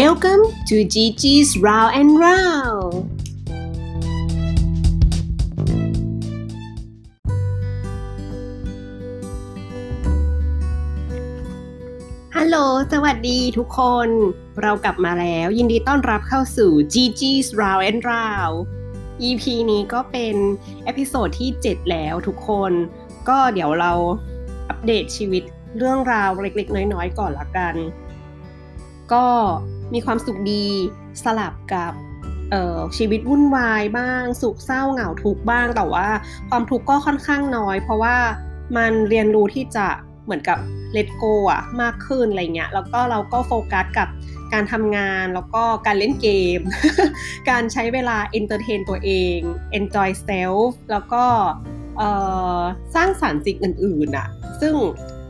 Welcome to Gigi's Round and Round ฮัลโหล สวัสดีทุกคน เรากลับมาแล้ว ยินดีต้อนรับเข้าสู่ Gigi's Round and Round EP นี้ก็เป็น episode ที่ 7 แล้วทุกคน ก็เดี๋ยวเราอัปเดตชีวิตเรื่องราวเล็กๆ น้อยๆ ก่อนละกัน ก็ มีความสุขดีสลับกับชีวิตวุ่นวายบ้าง สุขเศร้าเหงาทุกข์บ้าง แต่ว่าความทุกข์ก็ค่อนข้างน้อย เพราะว่ามันเรียนรู้ที่จะเหมือนกับ let go อะมากขึ้นอะไรเงี้ยแล้วก็เราก็โฟกัสกับการทำงานแล้วก็การเล่นเกม การใช้เวลา entertain ตัวเอง enjoy self แล้วก็สร้างสรรค์สิ่งอื่นๆอะซึ่ง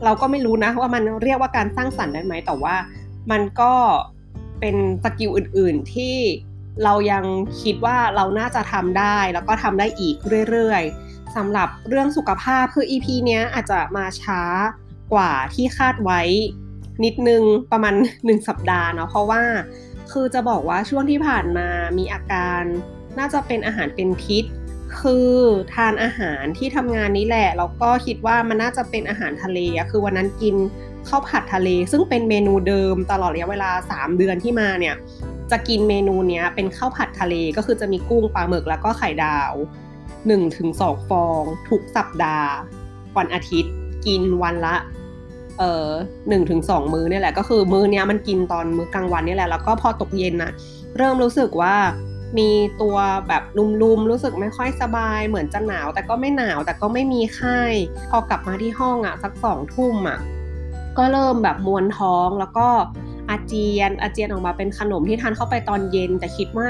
เราก็ไม่รู้นะว่ามันเรียกว่าการสร้างสรรค์ได้ไหมแต่ว่ามันก็ เป็นสกิลอื่น ๆ ที่เรายังคิดว่าเราน่าจะทำได้ แล้วก็ทำได้อีกเรื่อย ๆสำหรับเรื่องสุขภาพคือ EP เนี้ยอาจจะมาช้ากว่าที่คาดไว้ นิดนึงประมาณหนึ่งสัปดาห์เนาะเพราะว่า คือจะบอกว่าช่วงที่ผ่านมามีอาการน่าจะเป็นอาหารเป็นพิษ คือทานอาหารที่ทำงานนี้แหละแล้วก็คิดว่ามันน่าจะเป็นอาหารทะเลคือวันนั้นกิน ข้าวผัดทะเล ซึ่งเป็นเมนูเดิมตลอดระยะเวลา 3 เดือนที่มาเนี่ยจะกินเมนูเนี้ยเป็นข้าวผัดทะเลก็คือจะมีกุ้งปลาหมึกแล้วก็ไข่ดาว 1-2 ฟอง ทุกสัปดาห์ วันอาทิตย์ กินวันละเอ่อหนึ่งถึงสองมื้อเนี่ยแหละก็คือมื้อเนี้ยมันกินตอนมื้อกลางวันนี่แหละแล้วก็พอตกเย็นนะเริ่มรู้สึกว่ามีตัวแบบลุมๆรู้สึกไม่ค่อยสบาย เหมือนจะหนาวแต่ก็ไม่หนาวแต่ก็ไม่มีไข้พอกลับมาที่ห้องอะ่ะสักสองทุ่มอะ ก็เริ่มแบบมวนท้องแล้วก็อาเจียนอาเจียนออกมาเป็นขนมที่ทานเข้าไปตอนเย็น แต่คิดว่า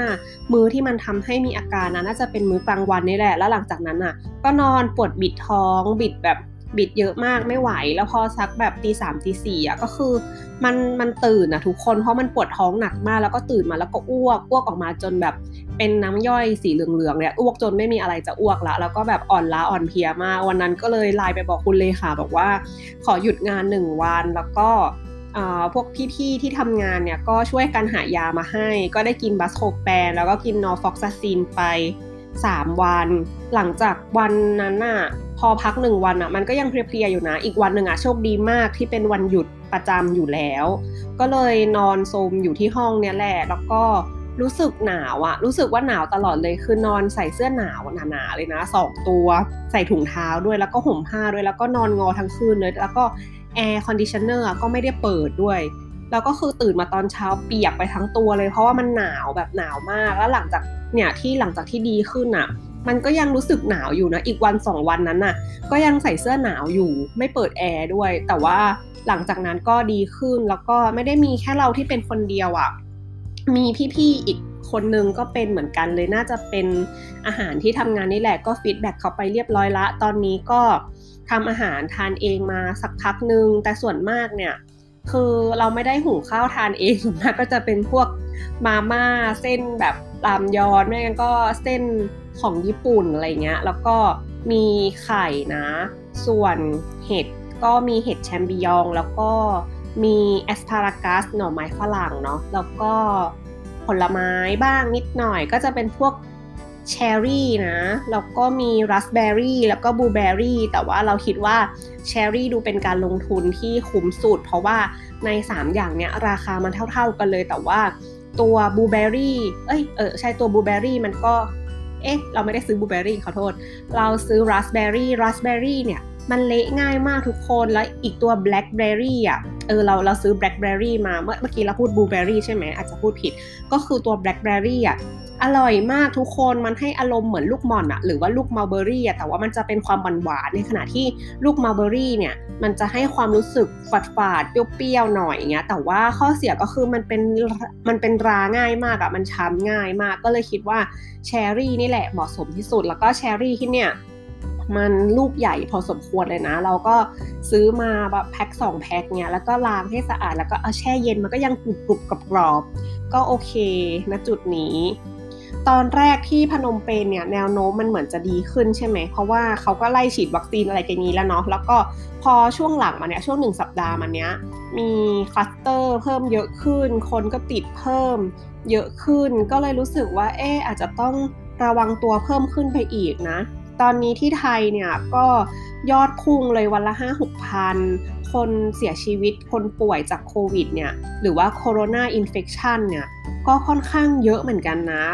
มื้อที่มันทำให้มีอาการนะน่าจะเป็นมื้อกลางวันนี่แหละ แล้วหลังจากนั้นอะ ก็นอนปวดบิดท้องบิดแบบ บิดเยอะมากไม่ไหว แล้วพอสักแบบตีสามตีสี่อะก็คือมันมันตื่นอะทุกคนเพราะมันปวดท้องหนักมากแล้วก็ตื่นมาแล้วก็อ้วกอ้วกออกมาจนแบบเป็นน้ำย่อยสีเหลืองๆเนี่ยอ้วกจนไม่มีอะไรจะอ้วกละแล้วก็แบบอ่อนล้าอ่อนเพลียมาก วันนั้นก็เลยไลน์ไปบอกคุณเลขาบอกว่า ขอหยุดงานหนึ่งวันแล้วก็พวกพี่ๆที่ทำงานเนี่ยก็ช่วยกันหายามาให้ ก็ได้กิน Buscopan แล้วก็กิน norfloxacin ไป 3 วัน หลังจากวันนั้นน่ะพอพักหนึ่งวันอะมันก็ยังเพลียๆอยู่นะ อีกวันหนึ่งอะโชคดีมากที่เป็นวันหยุดประจำอยู่แล้ว ก็เลยนอนซมอยู่ที่ห้องเนี่ยแหละ แล้วก็รู้สึกหนาวอะรู้สึกว่าหนาวตลอดเลย คือนอนใส่เสื้อหนาวหนาๆเลยนะสองตัว ใส่ถุงเท้าด้วย แล้วก็ห่มผ้าด้วย แล้วก็นอนงอทั้งคืนเลย แล้วก็ air conditioner ก็ไม่ได้เปิดด้วย แล้วก็คือตื่นมาตอนเช้าเปียกไปทั้งตัวเลย เพราะว่ามันหนาวแบบหนาวมาก แล้วหลังจากเนี่ยที่หลังจากที่ดีขึ้นอะมันก็ยังรู้สึกหนาวอยู่นะ อีกวันสองวันนั้นน่ะ ก็ยังใส่เสื้อหนาวอยู่ ไม่เปิดแอร์ด้วย แต่ว่าหลังจากนั้นก็ดีขึ้น แล้วก็ไม่ได้มีแค่เราที่เป็นคนเดียวอะ่ะ มีพี่ๆอีกคนนึงก็เป็นเหมือนกันเลยน่าจะเป็นอาหารที่ทำงานนี่แหละก็ feedback เขาไปเรียบร้อยละ ตอนนี้ก็ทำอาหารทานเองมาสักพักนึง แต่ส่วนมากเนี่ย คือเราไม่ได้หุงข้าวทานเองส่วนมากก็จะเป็นพวกมาม่าเส้นแบบรามยอนไม่งั้นก็เส้นของญี่ปุ่นอะไรเงี้ย แล้วก็มีไข่นะ ส่วนเห็ดก็มีเห็ดแชมปิยองแล้วก็มีแอสพารากัสหน่อไม้ฝรั่งเนาะแล้วก็ผลไม้บ้างนิดหน่อยก็จะเป็นพวก เชอร์รี่นะแล้วก็มีรัสเบอร์รี่แล้วก็บลูเบอร์รี่แต่ว่าเราคิดว่าเชอร์รี่ดูเป็นการลงทุนที่คุ้มสุดเพราะว่าใน 3 อย่างเนี้ยราคามันเท่า ๆกันเลยแต่ว่าตัวบลูเบอร์รี่เอ้ยเออใช่ตัวบลูเบอร์รี่มันก็เอ๊ะเราไม่ได้ซื้อบลูเบอร์รี่ขอโทษ เราซื้อราสเบอร์รี่ราสเบอร์รี่เนี่ยมันเละง่ายมากทุกคนแล้วอีกตัวแบล็คเบอร์รี่อะเออเราเราซื้อแบล็คเบอร์รี่มาเมื่อเมื่อกี้เราพูดบลูเบอร์รี่ใช่ไหมอาจจะพูดผิด ก็คือตัวแบล็คเบอร์รี่อะ อร่อยมากทุกคนมันให้อารมณ์เหมือนลูกหม่อนอะหรือว่าลูกมัลเบอร์รี่อะแต่ว่ามันจะเป็นความหวานในขณะที่ลูกมัลเบอร์รี่เนี่ยมันจะให้ความรู้สึกฝาดฝาดเปรี้ยวๆหน่อยอย่างเงี้ยแต่ว่าข้อเสียก็คือมันเป็นมันเป็นราง่ายมากอะมันช้ำง่ายมากก็เลยคิดว่าแชร์รี่นี่แหละเหมาะสมที่สุด แล้วก็แชร์รี่ที่เนี่ยมันลูกใหญ่พอสมควรเลยนะ เราก็ซื้อมาแบบแพ็คสองแพ็คเนี่ยแล้วก็ล้างให้สะอาดแล้วก็เอาแช่เย็นมันก็ยังกรุบกรุบกรอบ ก็โอเคณจุดนี้ ตอนแรกที่พนมเปญเนี่ยแนวโน้มมันเหมือนจะดีขึ้นใช่ไหม เพราะว่าเขาก็ไล่ฉีดวัคซีนอะไรกันนี้แล้วเนาะแล้วก็พอช่วงหลังมาเนี่ยช่วงหนึ่งสัปดาห์มาเนี้ยมีคลัสเตอร์เพิ่มเยอะขึ้น คนก็ติดเพิ่มเยอะขึ้น ก็เลยรู้สึกว่าเอออาจจะต้องระวังตัวเพิ่มขึ้นไปอีกนะ ตอนนี้ที่ไทยเนี่ยก็ยอดพุ่งเลยวันละห้าหกพันคนเสียชีวิตคนป่วยจากโควิดเนี่ยหรือว่า corona infection เนี่ยก็ค่อนข้างเยอะเหมือนกันนะ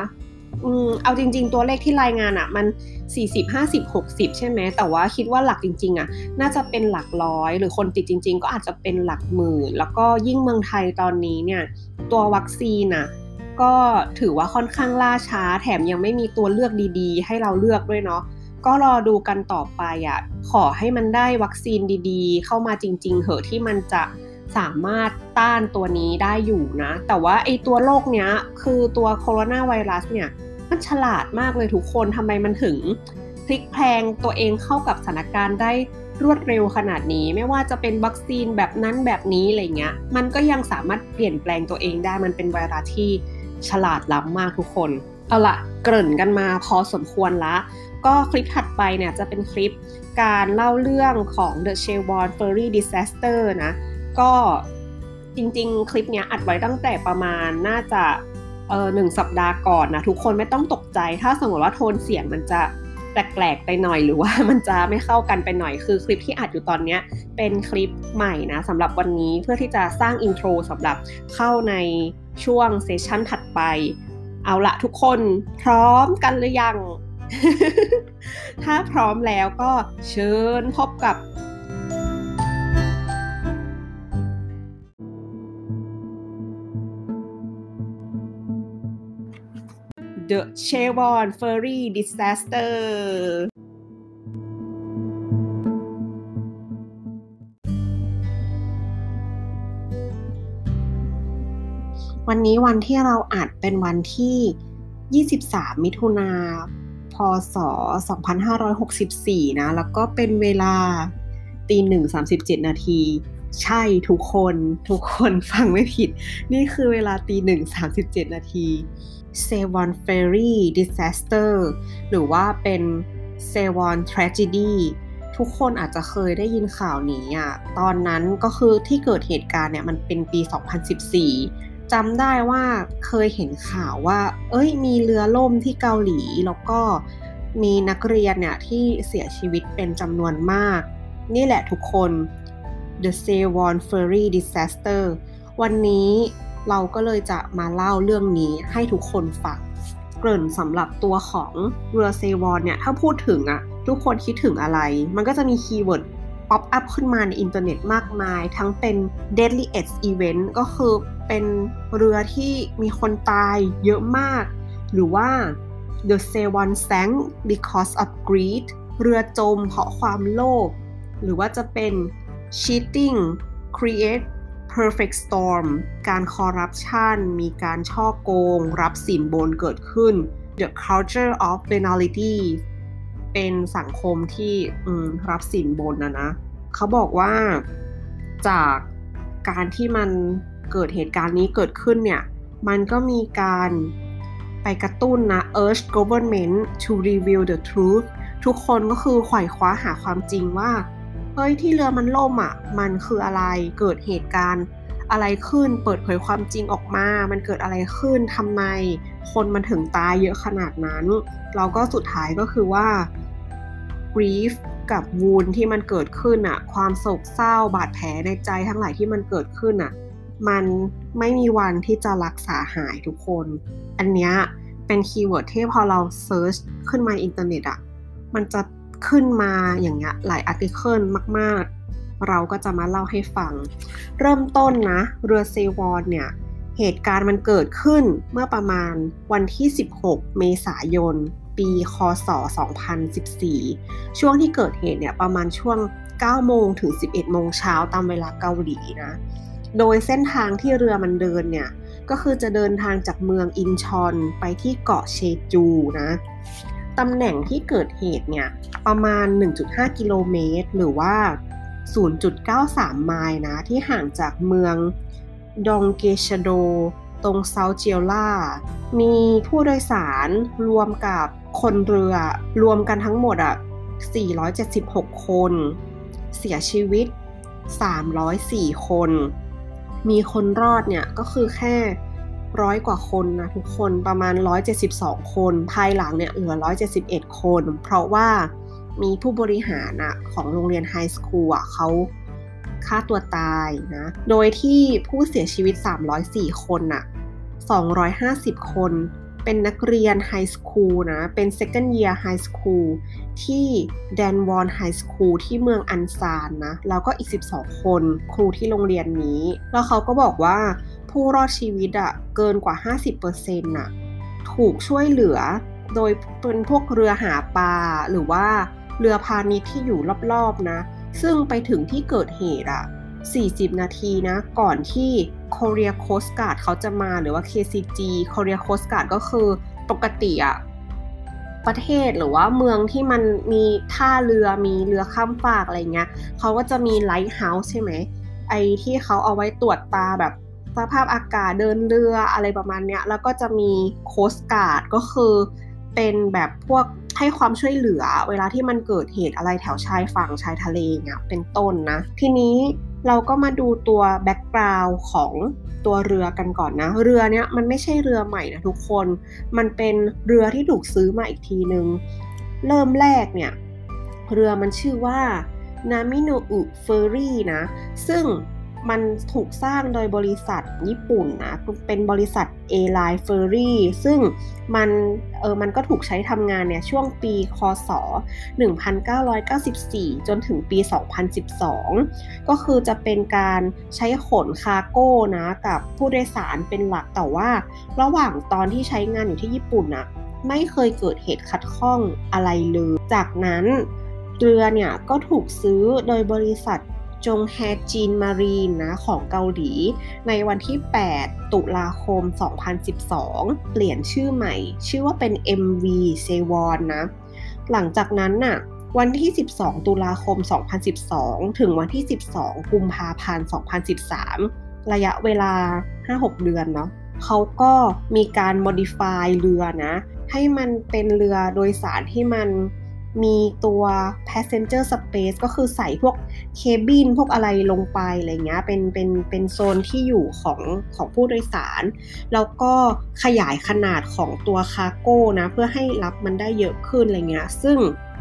อืมเอาจริง ๆ ตัวเลขที่รายงานอะ่ะ มัน 40 50 60 ใช่ไหมแต่ว่าคิดว่าหลักจริง ๆอะ่ะ น่าจะเป็นหลักร้อย หรือคนติดจริง ๆ ก็อาจจะเป็นหลักหมื่น แล้วก็ยิ่งเมืองไทยตอนนี้เนี่ย ตัววัคซีนอะก็ถือว่าค่อนข้างล่าช้า แถมยังไม่มีตัวเลือกดี ๆ ให้เราเลือกด้วยเนาะก็รอดูกันต่อไปอะ่ะขอให้มันได้วัคซีนดี ๆ เข้ามาจริง ๆ เหอะที่มันจะ สามารถต้านตัวนี้ได้อยู่นะ แต่ว่าไอตัวโรคเนี้ย คือตัวโคโรนาไวรัสเนี่ย มันฉลาดมากเลยทุกคนทำไมมันถึงพลิกแพลงตัวเองเข้ากับสถานการณ์ได้รวดเร็วขนาดนี้ ไม่ว่าจะเป็นวัคซีนแบบนั้นแบบนี้อะไรเงี้ย มันก็ยังสามารถเปลี่ยนแปลงตัวเองได้มันเป็นไวรัสที่ฉลาดล้ำมากทุกคน เอาละเกริ่นกันมาพอสมควรละ ก็คลิปถัดไปเนี่ยจะเป็นคลิปการเล่าเรื่องของ The c h e v o n Ferry Disaster นะ ก็จริงๆ คลิปเนี้ยอัดไว้ตั้งแต่ประมาณน่าจะเออหนึ่งสัปดาห์ก่อนนะทุกคนไม่ต้องตกใจ ถ้าสมมติว่าโทนเสียงมันจะแปลกๆไปหน่อยหรือว่ามันจะไม่เข้ากันไปหน่อยคือคลิปที่อัดอยู่ตอนนี้เป็นคลิปใหม่นะสำหรับวันนี้เพื่อที่จะสร้าง intro สำหรับเข้าในช่วง session ถัดไป เอาละทุกคนพร้อมกันหรือยัง ถ้าพร้อมแล้วก็เชิญพบกับ The Chevron Ferry Disaster วันนี้วันที่เราอัดเป็นวันที่ 23 มิถุนาพศ 2564 นะ แล้วก็เป็นเวลาตีหนึ่งสามสิบเจ็ดนาทีใช่ทุกคนทุกคนฟังไม่ผิด นี่คือเวลาตีหนึ่งสามสิบเจ็ดนาที s e v o n Ferry Disaster หรือว่าเป็น s e v o n Tragedy ทุกคนอาจจะเคยได้ยินข่าวนี้อะ ตอนนั้นก็คือที่เกิดเหตุการณ์เนี่ยมันเป็นปี 2014จำได้ว่าเคยเห็นข่าวว่า เอ้ย มีเรือล่มที่เกาหลี แล้วก็มีนักเรียนเนี่ยที่เสียชีวิตเป็นจำนวนมาก นี่แหละทุกคน The s e v o n Ferry Disaster วันนี้ เราก็เลยจะมาเล่าเรื่องนี้ให้ทุกคนฟัง เกริ่นสำหรับตัวของเรือเซวอลเนี่ย ถ้าพูดถึงอะทุกคนคิดถึงอะไร มันก็จะมี keyword pop up ขึ้นมาในอินเทอร์เน็ตมากมาย ทั้งเป็น deadliest event ก็คือเป็นเรือที่มีคนตายเยอะมาก หรือว่า the Sewol sank because of greed เรือจมเพราะความโลภ หรือว่าจะเป็น cheating create perfect storm การคอร์รัปชันมีการช่อโกง รับสินบนเกิดขึ้น the culture of penalty เป็นสังคมที่รับสินบนนะนะ เขาบอกว่าจากการที่มันเกิดเหตุการณ์นี้เกิดขึ้นเนี่ย มันก็มีการไปกระตุ้นนะ urge government to reveal the truth ทุกคนก็คือขวายคว้าหาความจริงว่า เฮ้ยที่เรือมันล่มอะ มันคืออะไรเกิดเหตุการณ์ อะไรขึ้นเปิดเผยความจริงออกมา มันเกิดอะไรขึ้นทำไม คนมันถึงตายเยอะขนาดนั้น เราก็สุดท้ายก็คือว่า grief กับวูนที่มันเกิดขึ้นอะความโศกเศร้าบาดแผลในใจทั้งหลายที่มันเกิดขึ้นอะมันไม่มีวันที่จะรักษาหายทุกคน อันเนี้ยเป็น keyword ที่พอเรา search ขึ้นมาอินเทอร์เน็ตอะมันจะ ขึ้นมาอย่างเงี้ยหลาย article มาก ๆ เราก็จะมาเล่าให้ฟัง เริ่มต้นนะ เรือเซวอนเนี่ย เหตุการณ์มันเกิดขึ้นเมื่อประมาณวันที่ 16 เมษายน ปี คศ 2014 ช่วงที่เกิดเหตุเนี่ยประมาณช่วง 9 โมงถึง 11 โมงเช้าตามเวลาเกาหลีนะ โดยเส้นทางที่เรือมันเดินเนี่ยก็คือจะเดินทางจากเมืองอินชอนไปที่เกาะเชจูนะ ตำแหน่งที่เกิดเหตุเนี่ยประมาณ 1.5 กิโลเมตร หรือว่า 0.93 ไมล์นะที่ห่างจากเมืองดองเกชโด ตรงเซาเจียล่า มีผู้โดยสารรวมกับคนเรือรวมกันทั้งหมดอะ 476 คน เสียชีวิต 304 คน มีคนรอดเนี่ยก็คือแค่ ร้อยกว่าคนนะทุกคนประมาณ 172 คน ภายหลังเนี่ยเหลือ 171 คน เพราะว่ามีผู้บริหารอะของโรงเรียนไฮสคูลอะเขาฆ่าตัวตายนะ โดยที่ผู้เสียชีวิต 304 คนอะ250 คน เป็นนักเรียน high school นะ เป็น second year high school ที่แดนวอน high school ที่เมืองอันซานนะ แล้วก็อีก 12 คนครูที่โรงเรียนนี้ แล้วเขาก็บอกว่า ผู้รอดชีวิตอะเกินกว่า 50%น่ะถูกช่วยเหลือโดยเป็นพวกเรือหาปลาหรือว่าเรือพาณิชย์ที่อยู่รอบๆนะ ซึ่งไปถึงที่เกิดเหตุอะ40 นาทีนะ ก่อนที่ Korea Coast Guard เขาจะมาหรือว่า KCG Korea Coast Guard ก็คือปกติอะประเทศหรือว่าเมืองที่มันมีท่าเรือมีเรือข้ามฟากอะไรเงี้ยเขาก็จะมี lighthouse ใช่ไหมไอที่เขาเอาไว้ตรวจตราแบบ สภาพอากาศเดินเรืออะไรประมาณเนี้ย แล้วก็จะมี coast guard ก็คือเป็นแบบพวกให้ความช่วยเหลือ เวลาที่มันเกิดเหตุอะไรแถวชายฝั่งชายทะเลเนี่ยเป็นต้นนะ ทีนี้เราก็มาดูตัวแบ็กกราวน์ของตัวเรือกันก่อนนะ เรือเนี้ยมันไม่ใช่เรือใหม่นะทุกคน มันเป็นเรือที่ถูกซื้อมาอีกทีนึง เริ่มแรกเนี่ย เรือมันชื่อว่านามิโนอุเฟอร์รี่นะ ซึ่ง มันถูกสร้างโดยบริษัทญี่ปุ่นนะเป็นบริษัท A-Line Ferry ซึ่งมันเออมันก็ถูกใช้ทำงานเนี่ยช่วงปีคศ 1994 จนถึงปี 2012 ก็คือจะเป็นการใช้ขนคาร์โก้นะกับผู้โดยสารเป็นหลักแต่ว่า ระหว่างตอนที่ใช้งานอยู่ที่ญี่ปุ่นนะไม่เคยเกิดเหตุขัดข้องอะไรเลย จากนั้นเรือเนี่ยก็ถูกซื้อโดยบริษัท จงแฮจีนมารีนนะของเกาหลี ในวันที่ 8 ตุลาคม 2012 เปลี่ยนชื่อใหม่ ชื่อว่าเป็น MV s e w o n นะ หลังจากนั้นน่ะวันที่ 12 ตุลาคม 2012 ถึงวันที่ 12 กุมภาพันธ์ 2013 ระยะเวลา 5-6 เดือนเนาะเขาก็มีการ modify เรือนะ ให้มันเป็นเรือโดยสารที่มัน มีตัว passenger space ก็คือใส่พวกเคบินพวกอะไรลงไปอะไรเงี้ย เป็นเป็นเป็นโซนที่อยู่ของของผู้โดยสาร แล้วก็ขยายขนาดของตัวคาร์โก้นะ เพื่อให้รับมันได้เยอะขึ้นอะไรเงี้ย ซึ่ง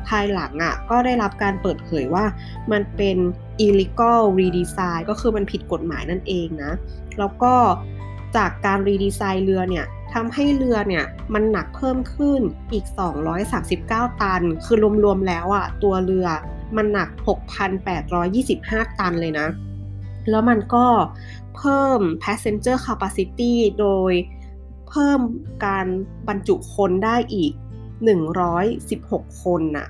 ภายหลังอะ่ะก็ได้รับการเปิดเผยว่ามันเป็น illegal redesign ก็คือมันผิดกฎหมายนั่นเองนะ แล้วก็ จากการรีดีไซน์เรือเนี่ยทำให้เรือเนี่ยมันหนักเพิ่มขึ้นอีก 239 ตัน คือรวมๆแล้วอะตัวเรือมันหนัก 6,825 ตันเลยนะ แล้วมันก็เพิ่ม passenger capacity โดยเพิ่มการบรรจุคนได้อีก 116 คนน่ะ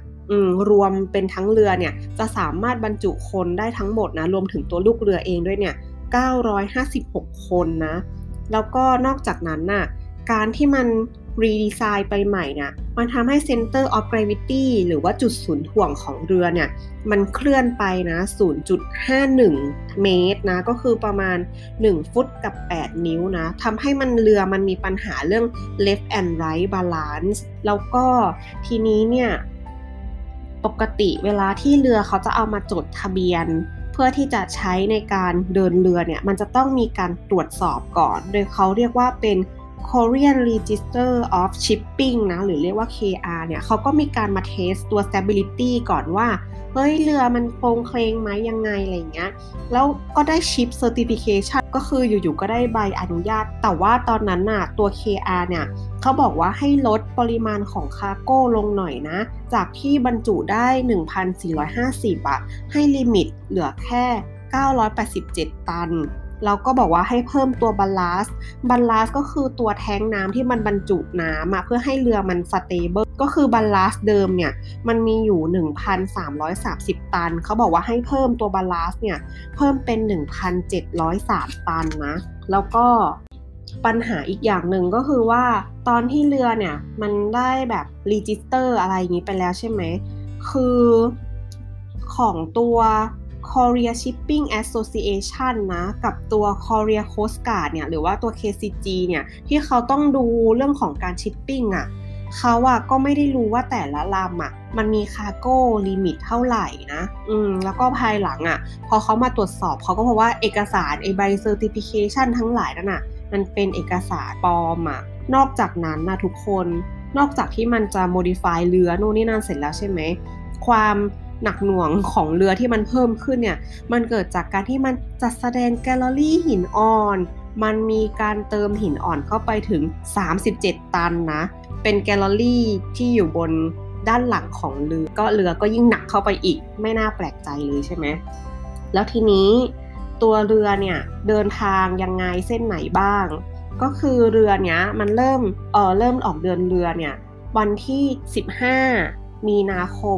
รวมเป็นทั้งเรือเนี่ยจะสามารถบรรจุคนได้ทั้งหมดนะ รวมถึงตัวลูกเรือเองด้วยเนี่ย 956 คนนะ แล้วก็นอกจากนั้นน่ะการที่มันรีดีไซน์ไปใหม่เนี่ยมันทำให้ Center of Gravity หรือว่าจุดศูนย์ถ่วงของเรือเนี่ย มันเคลื่อนไปนะ 0.51 เมตรนะ ก็คือประมาณ 1 ฟุตกับ 8 นิ้วนะทำให้มันเรือมันมีปัญหาเรื่อง left and right balance แล้วก็ทีนี้เนี่ย ปกติเวลาที่เรือเขาจะเอามาจดทะเบียน พื่อที่จะใช้ในการเดินเรือเนี่ยมันจะต้องมีการตรวจสอบก่อน โดยเขาเรียกว่าเป็น Korean Register of Shipping นะหรือเรียกว่า KR เนี่ยเขาก็มีการมา test ตัว stability ก่อนว่า เฮ้ยเรือมันโครงเคลงไหมยังไง อะไรเงี้ย แล้วก็ได้ Ship Certification ก็คืออยู่ๆก็ได้ใบอนุญาต แต่ว่าตอนนั้นน่ะตัว KR เนี่ยเขาบอกว่าให้ลดปริมาณของ cargo ลงหน่อยนะ จากที่บรรจุได้ 1,450อะให้ limit เหลือแค่ 987 ตัน เราก็บอกว่าให้เพิ่มตัว ballast ballast ก็คือตัวแท็งก์น้ำที่มันบรรจุน้ำอะเพื่อให้เรือมัน stable ก็คือบัลลาสเดิมเนี่ยมันมีอยู่ 1,330 ตัน เขาบอกว่าให้เพิ่มตัวบัลลาสเนี่ยเพิ่มเป็น 1,703 ตันนะแล้วก็ปัญหาอีกอย่างหนึ่งก็คือว่าตอนที่เรือเนี่ยมันได้แบบ register อะไรอย่างนี้ไปแล้วใช่ไหมคือของตัว Korea Shipping Association นะกับตัว Korea Coast Guard เนี่ยหรือว่าตัว KCG เนี่ยที่เขาต้องดูเรื่องของการชิปปิ้งอะ่ะเขาอะก็ไม่ได้รู้ว่าแต่ละลำอะมันมี cargo limit เท่าไหร่นะ อืม แล้วก็ภายหลังอะพอเขามาตรวจสอบเขาก็พบว่าเอกสารไอใบ certification ทั้งหลายนั่นอะมันเป็นเอกสารปลอมอะนอกจากนั้นนะทุกคน นอกจากที่มันจะ modify เรือนู่นนี่นั่นเสร็จแล้วใช่ไหม ความ หนักหน่วงของเรือที่มันเพิ่มขึ้นเนี่ย มันเกิดจากการที่มันจัดแสดงแกลเลอรี่หินอ่อน มันมีการเติมหินอ่อนเข้าไปถึง 37 ตันนะ เป็นแกลเลอรี่ที่อยู่บนด้านหลังของเรือ ก็เรือก็ยิ่งหนักเข้าไปอีก ไม่น่าแปลกใจเลยใช่ไหม แล้วทีนี้ตัวเรือเนี่ยเดินทางยังไงเส้นไหนบ้าง ก็คือเรือเนี้ยมันเริ่มเออเริ่มออกเดินเรือเนี่ยวันที่ 15 มีนาคม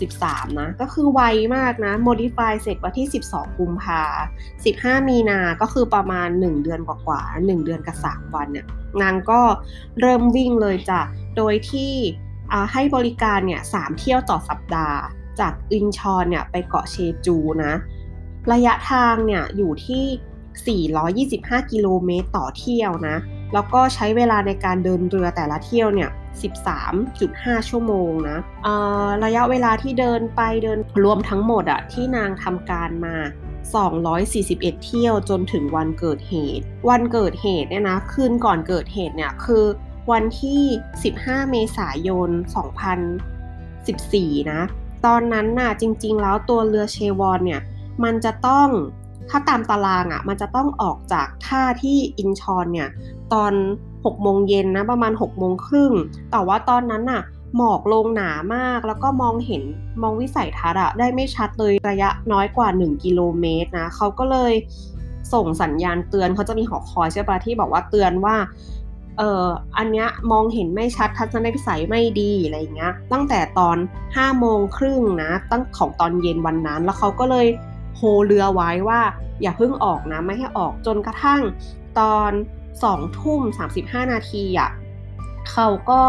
2013 นะ ก็คือไวมากนะ modify เสร็จวันที่ 12 กุมภา15 มีนา ก็คือประมาณ 1 เดือนกว่าๆ1เดือนกับ 3 วันเนี่ย นางก็เริ่มวิ่งเลยจ้ะ โดยที่ให้บริการเนี่ย3เที่ยวต่อสัปดาห์ จากอินชอนเนี่ยไปเกาะเชจูนะ ระยะทางเนี่ยอยู่ที่ 425 กิโลเมตรต่อเที่ยวนะ แล้วก็ใช้เวลาในการเดินเรือแต่ละเที่ยวเนี่ย 13.5 ชั่วโมงนะระยะเวลาที่เดินไปเดินรวมทั้งหมดอะที่นางทำการมา 241 เที่ยวจนถึงวันเกิดเหตุ วันเกิดเหตุเนี่ยนะคืนก่อนเกิดเหตุเนี่ยคือวันที่ 15 เมษายน 2014 นะ ตอนนั้นน่ะจริงๆ แล้วตัวเรือเชวอนเนี่ย มันจะต้องถ้าตามตารางอะ่ะ มันจะต้องออกจากท่าที่อินชอนเนี่ย ตอน 6โมงเย็นนะประมาณ6โมงครึ่งแต่ว่าตอนนั้นน่ะหมอกลงหนามาก แล้วก็มองเห็นมองวิสัยทัศน์อะได้ไม่ชัดเลยระยะน้อยกว่า 1 กิโลเมตรนะเขาก็เลยส่งสัญญาณเตือนเขาจะมีหอคอยใช่ปะที่บอกว่าเตือนว่าเอออันเนี้ยมองเห็นไม่ชัดทัศนวิสัยไม่ดีอะไรเงี้ย ตั้งแต่ตอน5โมงครึ่งนะ ตั้งของตอนเย็นวันนั้น แล้วเขาก็เลยโฮเรือไว้ว่า อย่าเพิ่งออกนะไม่ให้ออกจนกระทั่งตอน 2 ทุ่ม 35 นาทีอะ่ะเขาก็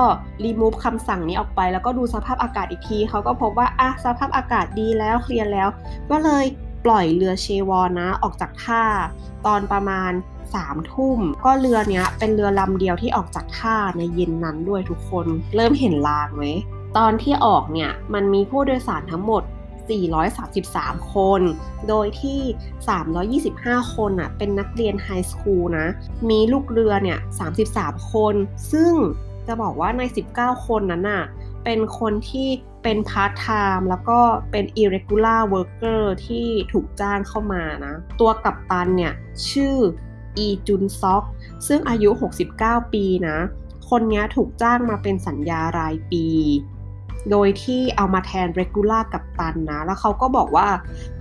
รีมูฟคำสั่งนี้ออกไป แล้วก็ดูสภาพอากาศอีกทีเขาก็พบว่าอะสภาพอากาศดีแล้วเคลียร์แล้ว ก็เลยปล่อยเรือเชวอนนะออกจากท่า ตอนประมาณสามทุ่ม ก็เรือเนี้ยเป็นเรือลำเดียวที่ออกจากท่าในเย็นนั้นด้วยทุกคน เริ่มเห็นลางไหมตอนที่ออกเนี่ยมันมีผู้โดยสารทั้งหมด 433 คน โดยที่ 325 คนอะเป็นนักเรียน high school นะ มีลูกเรือเนี่ย 33 คน ซึ่งจะบอกว่าใน 19 คนนั้นน่ะเป็นคนที่เป็นพาร์ทไทม์แล้วก็เป็น irregular worker ที่ถูกจ้างเข้ามานะ ตัวกัปตันเนี่ยชื่ออีจุนซอก ซึ่งอายุ 69 ปีนะ คนนี้ถูกจ้างมาเป็นสัญญารายปี โดยที่เอามาแทนเรกูล่ากับตันนะ แล้วเขาก็บอกว่า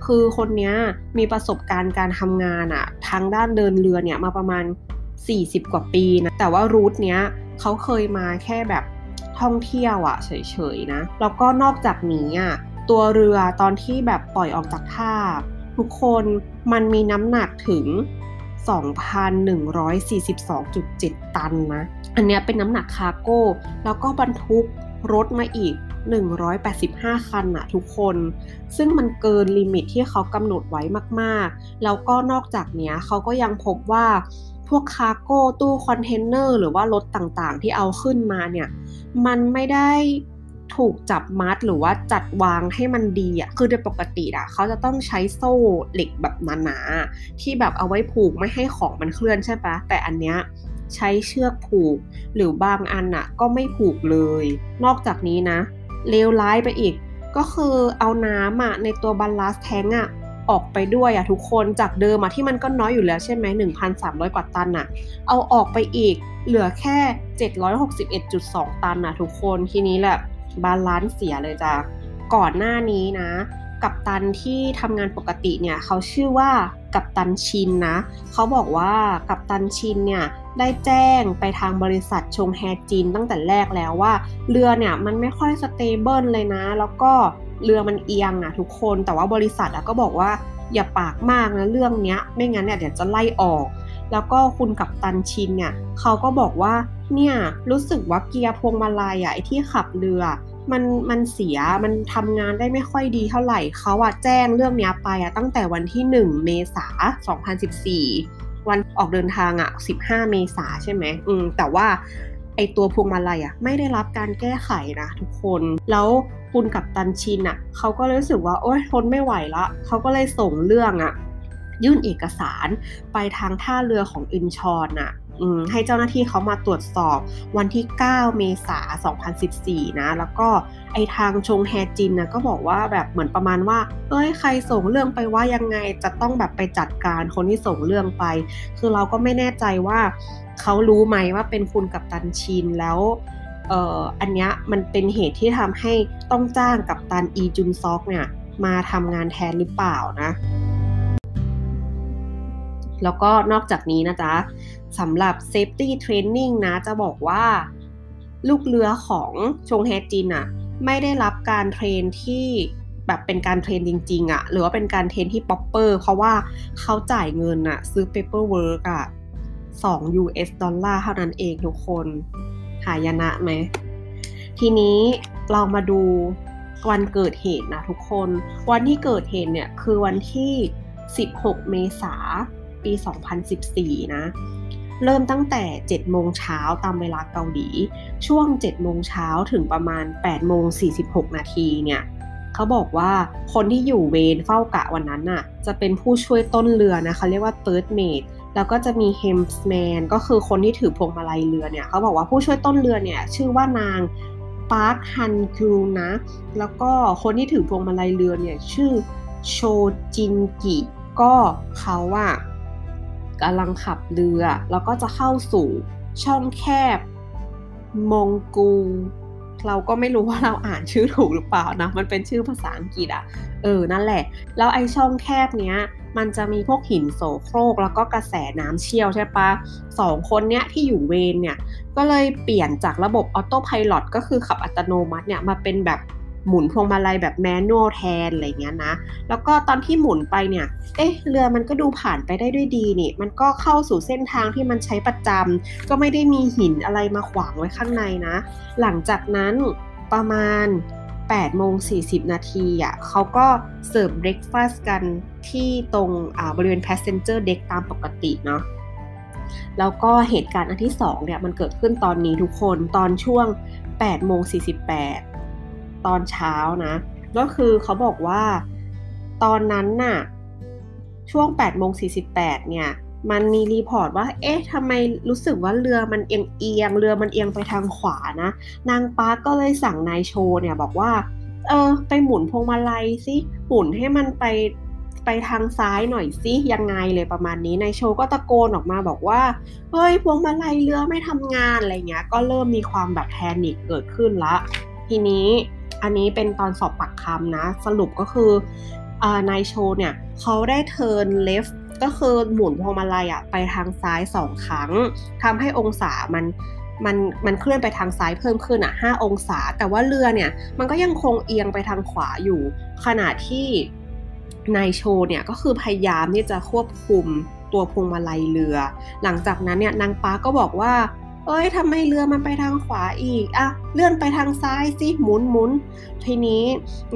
คือคนนี้มีประสบการณ์การทำงานอะทางด้านเดินเรือเนี่ยมาประมาณ 40 กว่าปีนะ แต่ว่ารูทเนี้ยเขาเคยมาแค่แบบท่องเที่ยวอะเฉยๆนะ แล้วก็นอกจากนี้อะตัวเรือตอนที่แบบปล่อยออกจากท่าทุกคนมันมีน้ำหนักถึง 2,142.7 ตันนะ อันเนี้ยเป็นน้ำหนัก cargo แล้วก็บรรทุกรถมาอีก 185 คันนะทุกคน ซึ่งมันเกิน limit ที่เขากำหนดไว้มากๆ แล้วก็นอกจากนี้เขาก็ยังพบว่าพวก cargo ตู้คอนเทนเนอร์หรือว่ารถต่างๆ ที่เอาขึ้นมาเนี่ย มันไม่ได้ถูกจับมัดหรือว่าจัดวางให้มันดีอะคือโดยปกติอะเขาจะต้องใช้โซ่เหล็กแบบหนาๆที่แบบเอาไว้ผูกไม่ให้ของมันเคลื่อนใช่ปะแต่อันเนี้ยใช้เชือกผูก หรือบางอันอะก็ไม่ผูกเลย นอกจากนี้นะ เลวร้ายไปอีก ก็คือเอาน้ำอะในตัว ballast tank อะออกไปด้วยอะทุกคนจากเดิมอะที่มันก็น้อยอยู่แล้วใช่ไหม1,300 กว่าตันอะเอาออกไปอีกเหลือแค่ 761.2 ตันอะทุกคนทีนี้แหละ balance เสียเลยจ้ะก่อนหน้านี้นะ กัปตันที่ทำงานปกติเนี่ยเขาชื่อว่า กัปตันชินนะ เขาบอกว่ากัปตันชินเนี่ยได้แจ้งไปทางบริษัทชงแฮจีนตั้งแต่แรกแล้วว่า เรือเนี่ยมันไม่ค่อย stable เลยนะ แล้วก็เรือมันเอียงอะทุกคนแต่ว่าบริษัทก็บอกว่าอย่าปากมากนะเรื่องนี้ไม่งั้นเนี่ยเดี๋ยวจะไล่ออก แล้วก็คุณกัปตันชินเนี่ยเขาก็บอกว่าเนี่ยรู้สึกว่าเกียร์พวงมาลัยอะไอที่ขับเรือ มันมันเสียมันทำงานได้ไม่ค่อยดีเท่าไหร่เขาอะแจ้งเรื่องนี้ไปอะตั้งแต่วันที่ 1 เมษา2014 วันออกเดินทางอะ15 เมษาใช่ไหมอืมแต่ว่าไอตัวพวงมาลัยอะไม่ได้รับการแก้ไขนะทุกคนแล้วคุณกับตันชินอะเขาก็รู้สึกว่าโอ๊ยทนไม่ไหวละเขาก็เลยส่งเรื่องอะยื่นเอกสารไปทางท่าเรือของอินชอนอะ ให้เจ้าหน้าที่เขามาตรวจสอบวันที่ 9 เมษายน 2014 นะ แล้วก็ไอทางชงแฮจินนะก็บอกว่าแบบเหมือนประมาณว่า เอ้ยใครส่งเรื่องไปว่ายังไงจะต้องแบบไปจัดการคนที่ส่งเรื่องไป คือเราก็ไม่แน่ใจว่าเขารู้ไหมว่าเป็นคุณกัปตันชินแล้วเอ่ออันนี้มันเป็นเหตุที่ทำให้ต้องจ้างกัปตันอีจุนซอกเนี่ยมาทำงานแทนหรือเปล่านะ แล้วก็นอกจากนี้นะจ๊ะ สำหรับ Safety Training นะจะบอกว่าลูกเรือของชงแฮจินอะไม่ได้รับการ train ที่แบบเป็นการ train จริง ๆอะหรือว่าเป็นการ train ที่ proper เพราะว่าเขาจ่ายเงินอะซื้อ paperwork อะ2 US ดอลลาร์เท่านั้นเองทุกคน หายนะไหม ทีนี้เรามาดูวันเกิดเหตุนะทุกคน วันที่เกิดเหตุเนี่ยคือวันที่ 16 เมษาปี 2014 นะ เริ่มตั้งแต่ 7 โมงเช้าตามเวลาเกาหลี ช่วง 7 โมงเช้าถึงประมาณ 8 โมง 46 นาทีเนี่ยเขาบอกว่าคนที่อยู่เวรเฝ้ากะวันนั้นน่ะ จะเป็นผู้ช่วยต้นเรือนะเขาเรียกว่า third mate แล้วก็จะมี hemsman ก็คือคนที่ถือพวงมาลัยเรือเนี่ยเขาบอกว่าผู้ช่วยต้นเรือเนี่ยชื่อว่านางปาร์คฮันคูนะ แล้วก็คนที่ถือพวงมาลัยเรือเนี่ยชื่อโชจินกิ ก็เขาว่า กำลังขับเรือ แล้วก็จะเข้าสู่ช่องแคบมงกู เราก็ไม่รู้ว่าเราอ่านชื่อถูกหรือเปล่านะ มันเป็นชื่อภาษาอังกฤษอะเออ นั่นแหละ แล้วไอช่องแคบเนี้ย มันจะมีพวกหินโสโครก แล้วก็กระแสน้ำเชี่ยวใช่ปะสองคนเนี้ยที่อยู่เวนเนี่ย ก็เลยเปลี่ยนจากระบบออโต้พายロก็คือขับอัตโนมัติเนี่ย มาเป็นแบบ หมุนพวงมาลัยแบบแมนนวลแทนอะไรเงี้ยนะ แล้วก็ตอนที่หมุนไปเนี่ย เอ๊ะ เรือมันก็ดูผ่านไปได้ด้วยดีนี่ มันก็เข้าสู่เส้นทางที่มันใช้ประจำก็ไม่ได้มีหินอะไรมาขวางไว้ข้างในนะ หลังจากนั้นประมาณ8โมง40 นาทีอะเขาก็เสิร์ฟเบรคฟาสต์กันที่ตรงบริเวณ passenger deck ตามปกติเนาะแล้วก็เหตุการณ์อันที่2เนี่ยมันเกิดขึ้นตอนนี้ทุกคนตอนช่วง8โมง48 ตอนเช้านะก็คือเขาบอกว่าตอนนั้นน่ะช่วง8โมง48เนี่ยมันมี report ว่า เอ๊ะทำไมรู้สึกว่าเรือมันเอียงเอียง เรือมันเอียงไปทางขวานะ นางปาร์กก็เลยสั่งนายโชเนี่ยบอกว่า เออ ไปหมุนพวงมาลัยสิ หมุนให้มันไปไปทางซ้ายหน่อยสิยังไงเลยประมาณนี้นายโชก็ตะโกนออกมาบอกว่า เฮ้ย พวงมาลัยเรือไม่ทำงานอะไรเงี้ย ก็เริ่มมีความแบบ panic เกิดขึ้นละ ทีนี้ อันนี้เป็นตอนสอบปากคำนะ สรุปก็คือนายโชเนี่ยเขาได้เทิร์นเลฟก็คือหมุนพวงมาลัยอะไปทางซ้ายสองครั้งทำให้องศามันมันมันเคลื่อนไปทางซ้ายเพิ่มขึ้นอะ 5 องศา แต่ว่าเรือเนี่ย มันก็ยังคงเอียงไปทางขวาอยู่ ขณะที่นายโชเนี่ยก็คือพยายามที่จะควบคุมตัวพวงมาลัยเรือ หลังจากนั้นเนี่ยนางป้าก็บอกว่า เอ้ยทำไมเรือมันไปทางขวาอีกอะเลื่อนไปทางซ้ายสิหมุนหมุนทีนี้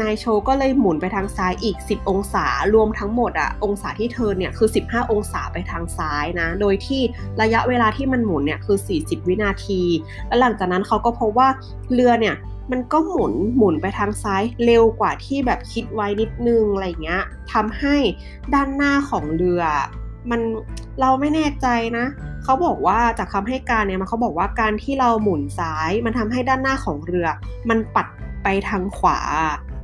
นายโชก็เลยหมุนไปทางซ้ายอีก 10 องศารวมทั้งหมดอะองศาที่เธอเนี่ยคือ 15 องศาไปทางซ้ายนะ โดยที่ระยะเวลาที่มันหมุนเนี่ยคือ 40 วินาที แล้วหลังจากนั้นเขาก็พบว่าเรือเนี่ยมันก็หมุนหมุนไปทางซ้ายเร็วกว่าที่แบบคิดไว้นิดนึงอะไรเงี้ยทำให้ด้านหน้าของเรือ มันเราไม่แน่ใจนะ เขาบอกว่าจากคำให้การเนี่ยมันเขาบอกว่าการที่เราหมุนซ้ายมันทำให้ด้านหน้าของเรือ มันปัดไปทางขวา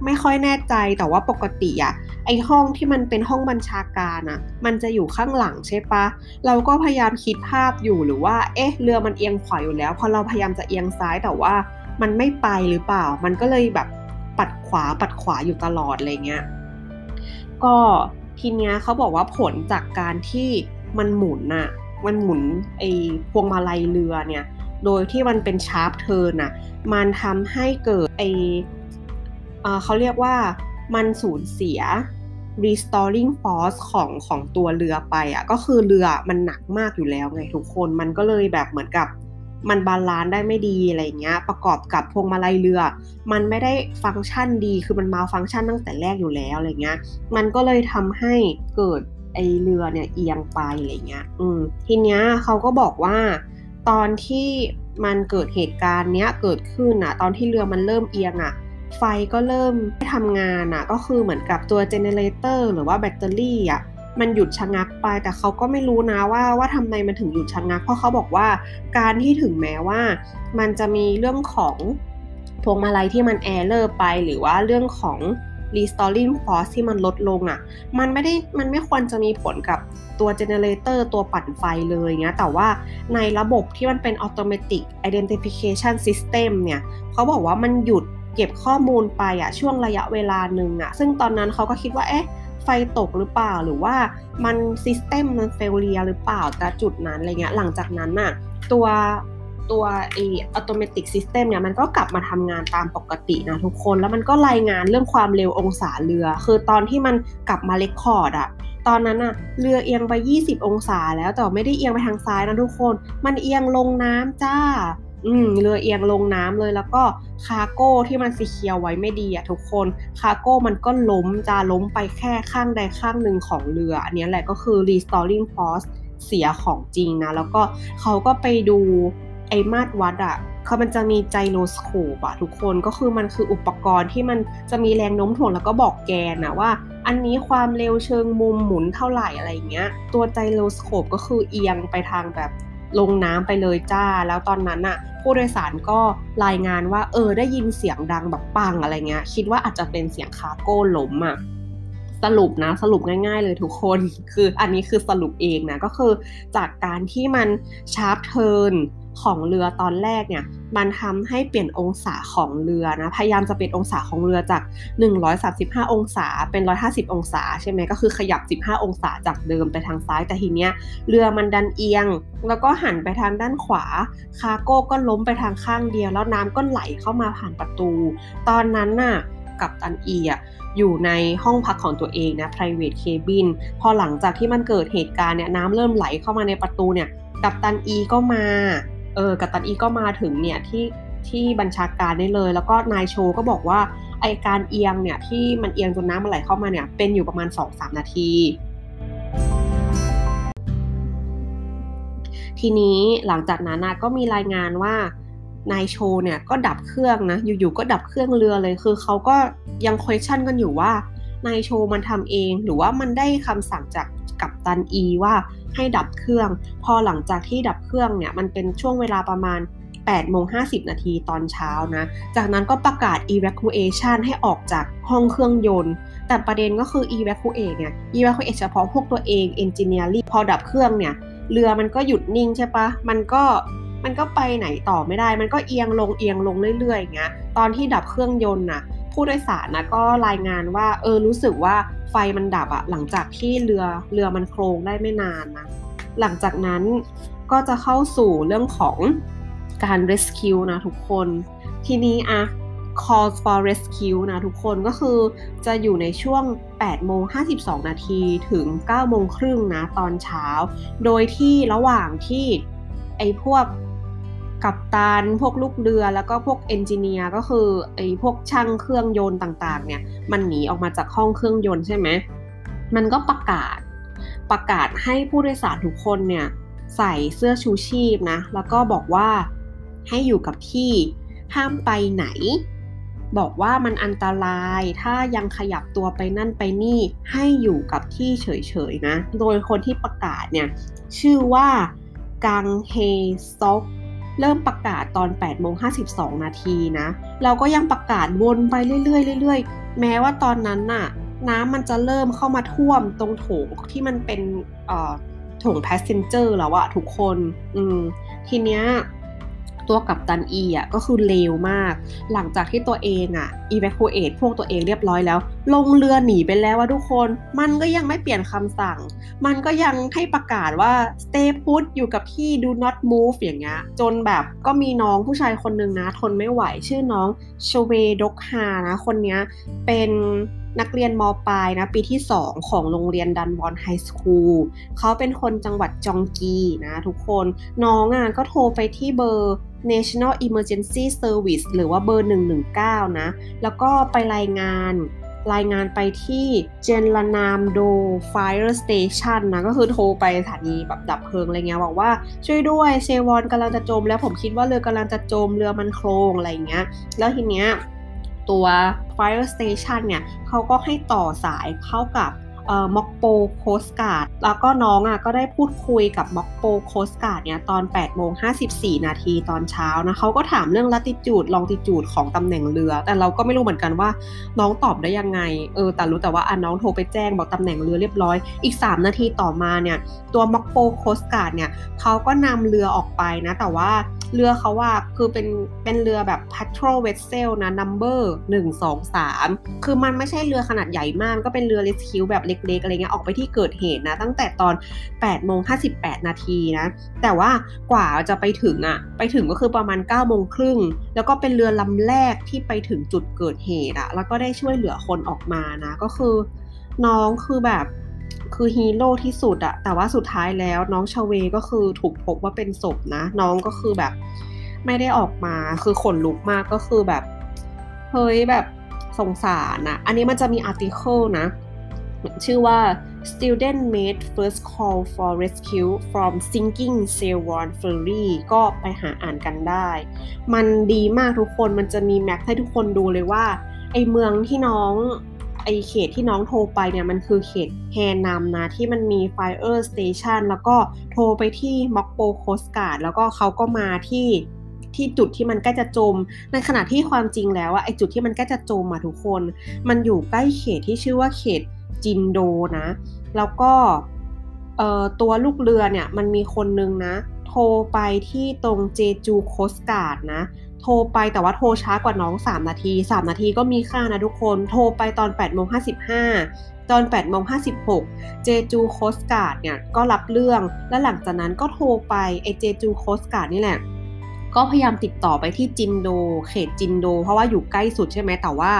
ไม่ค่อยแน่ใจแต่ว่าปกติอะไอห้องที่มันเป็นห้องบัญชาการอะมันจะอยู่ข้างหลังใช่ปะเราก็พยายามคิดภาพอยู่หรือว่า เอ๊ะเรือมันเอียงขวาอยู่แล้วพอเราพยายามจะเอียงซ้ายแต่ว่ามันไม่ไปหรือเปล่า มันก็เลยแบบปัดขวาปัดขวาอยู่ตลอดอะไรเงี้ย ก็ ทีเนี้ยเขาบอกว่าผลจากการที่มันหมุนน่ะมันหมุนไอ้พวงมาลัยเรือเนี่ย โดยที่มันเป็น sharp turn น่ะมันทำให้เกิดไอเขาเรียกว่ามันสูญเสีย restoring force ของของตัวเรือไปอะก็คือเรือมันหนักมากอยู่แล้วไงทุกคนมันก็เลยแบบเหมือนกับ มัน balance ได้ไม่ดีอะไรเงี้ย ประกอบกับพวงมาลัยเรือ มันไม่ได้ฟังก์ชันดี คือมัน malfunction ตั้งแต่แรกอยู่แล้วอะไรเงี้ย มันก็เลยทำให้เกิดไอเรือเนี่ยเอียงไปอะไรเงี้ย อืมทีเนี้ยเขาก็บอกว่า ตอนที่มันเกิดเหตุการณ์เนี้ยเกิดขึ้นอะตอนที่เรือมันเริ่มเอียงอะไฟก็เริ่มไม่ทำงานอะก็คือเหมือนกับตัว generator หรือว่าแบตเตอรี่อะ มันหยุดชะงักไป แต่เขาก็ไม่รู้นะว่าว่าทำไมมันถึงหยุดชะงัก เพราะเขาบอกว่าการที่ถึงแม้ว่า มันจะมีเรื่องของพวงมาลัยที่มัน error ไป หรือว่าเรื่องของ restoring force ที่มันลดลงอะ่ะ มันไม่ได้ มันไม่ควรจะมีผลกับตัว generator ตัวปั่นไฟเลยเงี้ย แต่ว่าในระบบที่มันเป็นอ automatic identification system เนี่ย เขาบอกว่ามันหยุดเก็บข้อมูลไปอะช่วงระยะเวลาหนึ่งอะซึ่งตอนนั้นเขาก็คิดว่า เอ๊ะ ไฟตกหรือเปล่าหรือว่ามัน system มัน failure หรือเปล่าแต่จุดนั้นอะไรเงี้ยหลังจากนั้นน่ะตัวตัวไออัตโนมัติ system เนี่ยมันก็กลับมาทำงานตามปกตินะทุกคน แล้วมันก็รายงานเรื่องความเร็วองศาเรือ คือตอนที่มันกลับมา record อะตอนนั้นอะเรือเอียงไป 20 องศาแล้วแต่ไม่ได้เอียงไปทางซ้ายนะทุกคน มันเอียงลงน้ำจ้า อืมเรือเอียงลงน้ำเลยแล้วก็ cargo ที่มัน secure ไว้ไม่ดีอะทุกคนคาโก้มันก็ล้มจะล้มไปแค่ข้างใดข้างหนึ่งของเรือ อันนี้แหละก็คือ restoring force เสียของจริงนะ แล้วก็เขาก็ไปดูไอ้มาตรวัดอะเขามันจะมี gyroscope อะทุกคนก็คือมันคืออุปกรณ์ที่มันจะมีแรงโน้มถ่วงแล้วก็บอกแกนนะว่า อันนี้ความเร็วเชิงมุมหมุนเท่าไหร่อะไรเงี้ย ตัว gyroscope ก็คือเอียงไปทางแบบลงน้ำไปเลยจ้า แล้วตอนนั้นอะ ผู้โดยสารก็รายงานว่า เออได้ยินเสียงดังแบบปังอะไรเงี้ย คิดว่าอาจจะเป็นเสียง cargo ล้มอะสรุปนะสรุปง่ายๆเลยทุกคน คืออันนี้คือสรุปเองนะ ก็คือจากการที่มัน sharp turn ของเรือตอนแรกเนี่ยมันทำให้เปลี่ยนองศาของเรือนะพยายามจะเปลี่ยนองศาของเรือจาก 135 องศาเป็น 150 องศาใช่ไหมก็คือขยับ 15 องศาจากเดิมไปทางซ้ายแต่ทีเนี้ยเรือมันดันเอียง แล้วก็หันไปทางด้านขวา คาโก้ก็ล้มไปทางข้างเดียว แล้วน้ำก็ไหลเข้ามาผ่านประตู ตอนนั้นน่ะกับตันอีอะอยู่ในห้องพักของตัวเองนะ private cabin พอหลังจากที่มันเกิดเหตุการณ์เนี่ยน้ำเริ่มไหลเข้ามาในประตูเนี่ย กับตันอีก็มา เออกัปตันอีก็มาถึงเนี่ยที่ที่บัญชาการได้เลย แล้วก็นายโชก็บอกว่าไอการเอียงเนี่ยที่มันเอียงจนน้ำมันไหลเข้ามาเนี่ยเป็นอยู่ประมาณ 2-3 นาที ทีนี้หลังจากนั้นก็มีรายงานว่านายโชเนี่ยก็ดับเครื่องนะอยู่ๆก็ดับเครื่องเรือเลยคือเขาก็ยัง question กันอยู่ว่า นายโชมันทำเอง หรือว่ามันได้คำสั่งจากกัปตันอีว่าให้ดับเครื่อง พอหลังจากที่ดับเครื่องเนี่ยมันเป็นช่วงเวลาประมาณ8โมง50 นาทีตอนเช้านะ จากนั้นก็ประกาศ evacuation ให้ออกจากห้องเครื่องยนต์ แต่ประเด็นก็คือ evacuate เนี่ย evacuate เฉพาะพวกตัวเอง engineering พอดับเครื่องเนี่ย เรือมันก็หยุดนิ่งใช่ปะ มันก็มันก็ไปไหนต่อไม่ได้ มันก็เอียงลงเอียงลงเรื่อยๆอย่างเงี้ย ตอนที่ดับเครื่องยนต์น่ะ ผู้โดยสารนะก็รายงานว่า เออรู้สึกว่าไฟมันดับอะหลังจากที่เรือเรือมันโครงได้ไม่นานนะหลังจากนั้นก็จะเข้าสู่เรื่องของการ rescue นะทุกคน ทีนี้อะ call for rescue นะทุกคนก็คือจะอยู่ในช่วง 8 โมง 52 นาทีถึง 9 โมงครึ่งนะตอนเช้า โดยที่ระหว่างที่ไอ้พวก กัปตันพวกลูกเรือแล้วก็พวกเอนจิเนียร์ก็คือไอ้พวกช่างเครื่องยนต์ต่างๆ เนี่ย มันหนีออกมาจากห้องเครื่องยนต์ใช่ไหมมันก็ประกาศประกาศให้ผู้โดยสารทุกคนเนี่ยใส่เสื้อชูชีพนะ แล้วก็บอกว่าให้อยู่กับที่ห้ามไปไหน บอกว่ามันอันตรายถ้ายังขยับตัวไปนั่นไปนี่ให้อยู่กับที่เฉยๆนะ โดยคนที่ประกาศเนี่ย ชื่อว่ากังเฮซอก เริ่มประกาศตอน8โมง52 นาทีนะ เราก็ยังประกาศวนไปเรื่อยๆเรื่อยๆ แม้ว่าตอนนั้นน่ะ น้ำมันจะเริ่มเข้ามาท่วมตรงโถงที่มันเป็นโถง passenger แล้วอะทุกคน อืมทีเนี้ย ตัวกับตันอีอะก็คือเลวมาก หลังจากที่ตัวเองอะ evacuate พวกตัวเองเรียบร้อยแล้ว ลงเรือหนีไปแล้วว่าทุกคน มันก็ยังไม่เปลี่ยนคำสั่ง มันก็ยังให้ประกาศว่า stay put อยู่กับที่ do not move อย่างเงี้ย จนแบบก็มีน้องผู้ชายคนหนึ่งนะ ทนไม่ไหวชื่อน้องชเวด็อกฮานะ คนเนี้ยเป็น นักเรียนมปลายนะปีที่ 2 ของโรงเรียนดันวอน high school เขาเป็นคนจังหวัดคยองกีนะทุกคนน้องอะก็โทรไปที่เบอร์ National Emergency Service หรือว่าเบอร์ 119 นะ แล้วก็ไปรายงานรายงานไปที่จอลลานัมโด Fire Station นะ ก็คือโทรไปสถานีแบบดับเพลิงอะไรเงี้ยบอกว่าช่วยด้วยเซวอลกำลังจะจม แล้วผมคิดว่าเรือกำลังจะจมเรือมันโคลงอะไรเงี้ย แล้วทีเนี้ย ตัว Fire Station เนี่ยเขาก็ให้ต่อสายเข้ากับ ม็อกโป coast guard แล้วก็น้องอะก็ได้พูดคุยกับม็อกโป coast guard เนี่ยตอน8โมง54 นาทีตอนเช้านะเขาก็ถามเรื่อง latitude longitude ของตำแหน่งเรือ แต่เราก็ไม่รู้เหมือนกันว่าน้องตอบได้ยังไงเออแต่รู้แต่ว่าอะน้องโทรไปแจ้งบอกตำแหน่งเรือเรียบร้อย อีก 3 นาทีต่อมาเนี่ยตัวม็อกโปโคสการ์ดเนี่ยเขาก็นำเรือออกไปนะ แต่ว่าเรือเขาว่าคือเป็นเป็นเรือแบบ patrol vessel นะ number 1 2 3 คือมันไม่ใช่เรือขนาดใหญ่มากก็เป็นเรือ rescue แบบเเล็กๆอะไรเงี้ยออกไปที่เกิดเหตุนะตั้งแต่ตอน8โมง58 นาทีนะแต่ว่ากว่าจะไปถึงอะไปถึงก็คือประมาณ9โมงครึ่งแล้วก็เป็นเรือลำแรกที่ไปถึงจุดเกิดเหตุอะแล้วก็ได้ช่วยเหลือคนออกมานะ ก็คือน้องคือแบบคือฮีโร่ที่สุดอะแต่ว่าสุดท้ายแล้วน้องชเวก็คือถูกพบว่าเป็นศพนะ น้องก็คือแบบไม่ได้ออกมาคือขนลุกมากก็คือแบบ เฮ้ยแบบสงสารนะ อันนี้มันจะมี article นะ ชื่อว่า student made first call for rescue from sinking Sewol Ferry ก็ไปหาอ่านกันได้ มันดีมากทุกคนมันจะมีแม็กให้ทุกคนดูเลยว่า ไอเมืองที่น้องไอเขตที่น้องโทรไปเนี่ยมันคือเขตแฮนามนะ ที่มันมี Fire Station แล้วก็โทรไปที่ม็อกโปโคสการ์ดแล้วก็เขาก็มาที่ที่จุดที่มันใกล้จะจม ในขณะที่ความจริงแล้วอะไอจุดที่มันใกล้จะจมอะทุกคน มันอยู่ใกล้เขตที่ชื่อว่าเขต จินโดนะ แล้วก็ตัวลูกเรือเนี่ยมันมีคนนึงนะ โทรไปที่ตรงเจจู coast guard นะ โทรไปแต่ว่าโทรช้ากว่าน้อง 3 นาที 3 นาทีก็มีค่านะทุกคน โทรไปตอน8โมง55 ตอน8โมง56 เจจู coast guard เนี่ยก็รับเรื่อง และหลังจากนั้นก็โทรไปไอเจจู coast guard นี่แหละก็พยายามติดต่อไปที่จินโด เขตจินโด เพราะว่าอยู่ใกล้สุดใช่ไหมแต่ว่า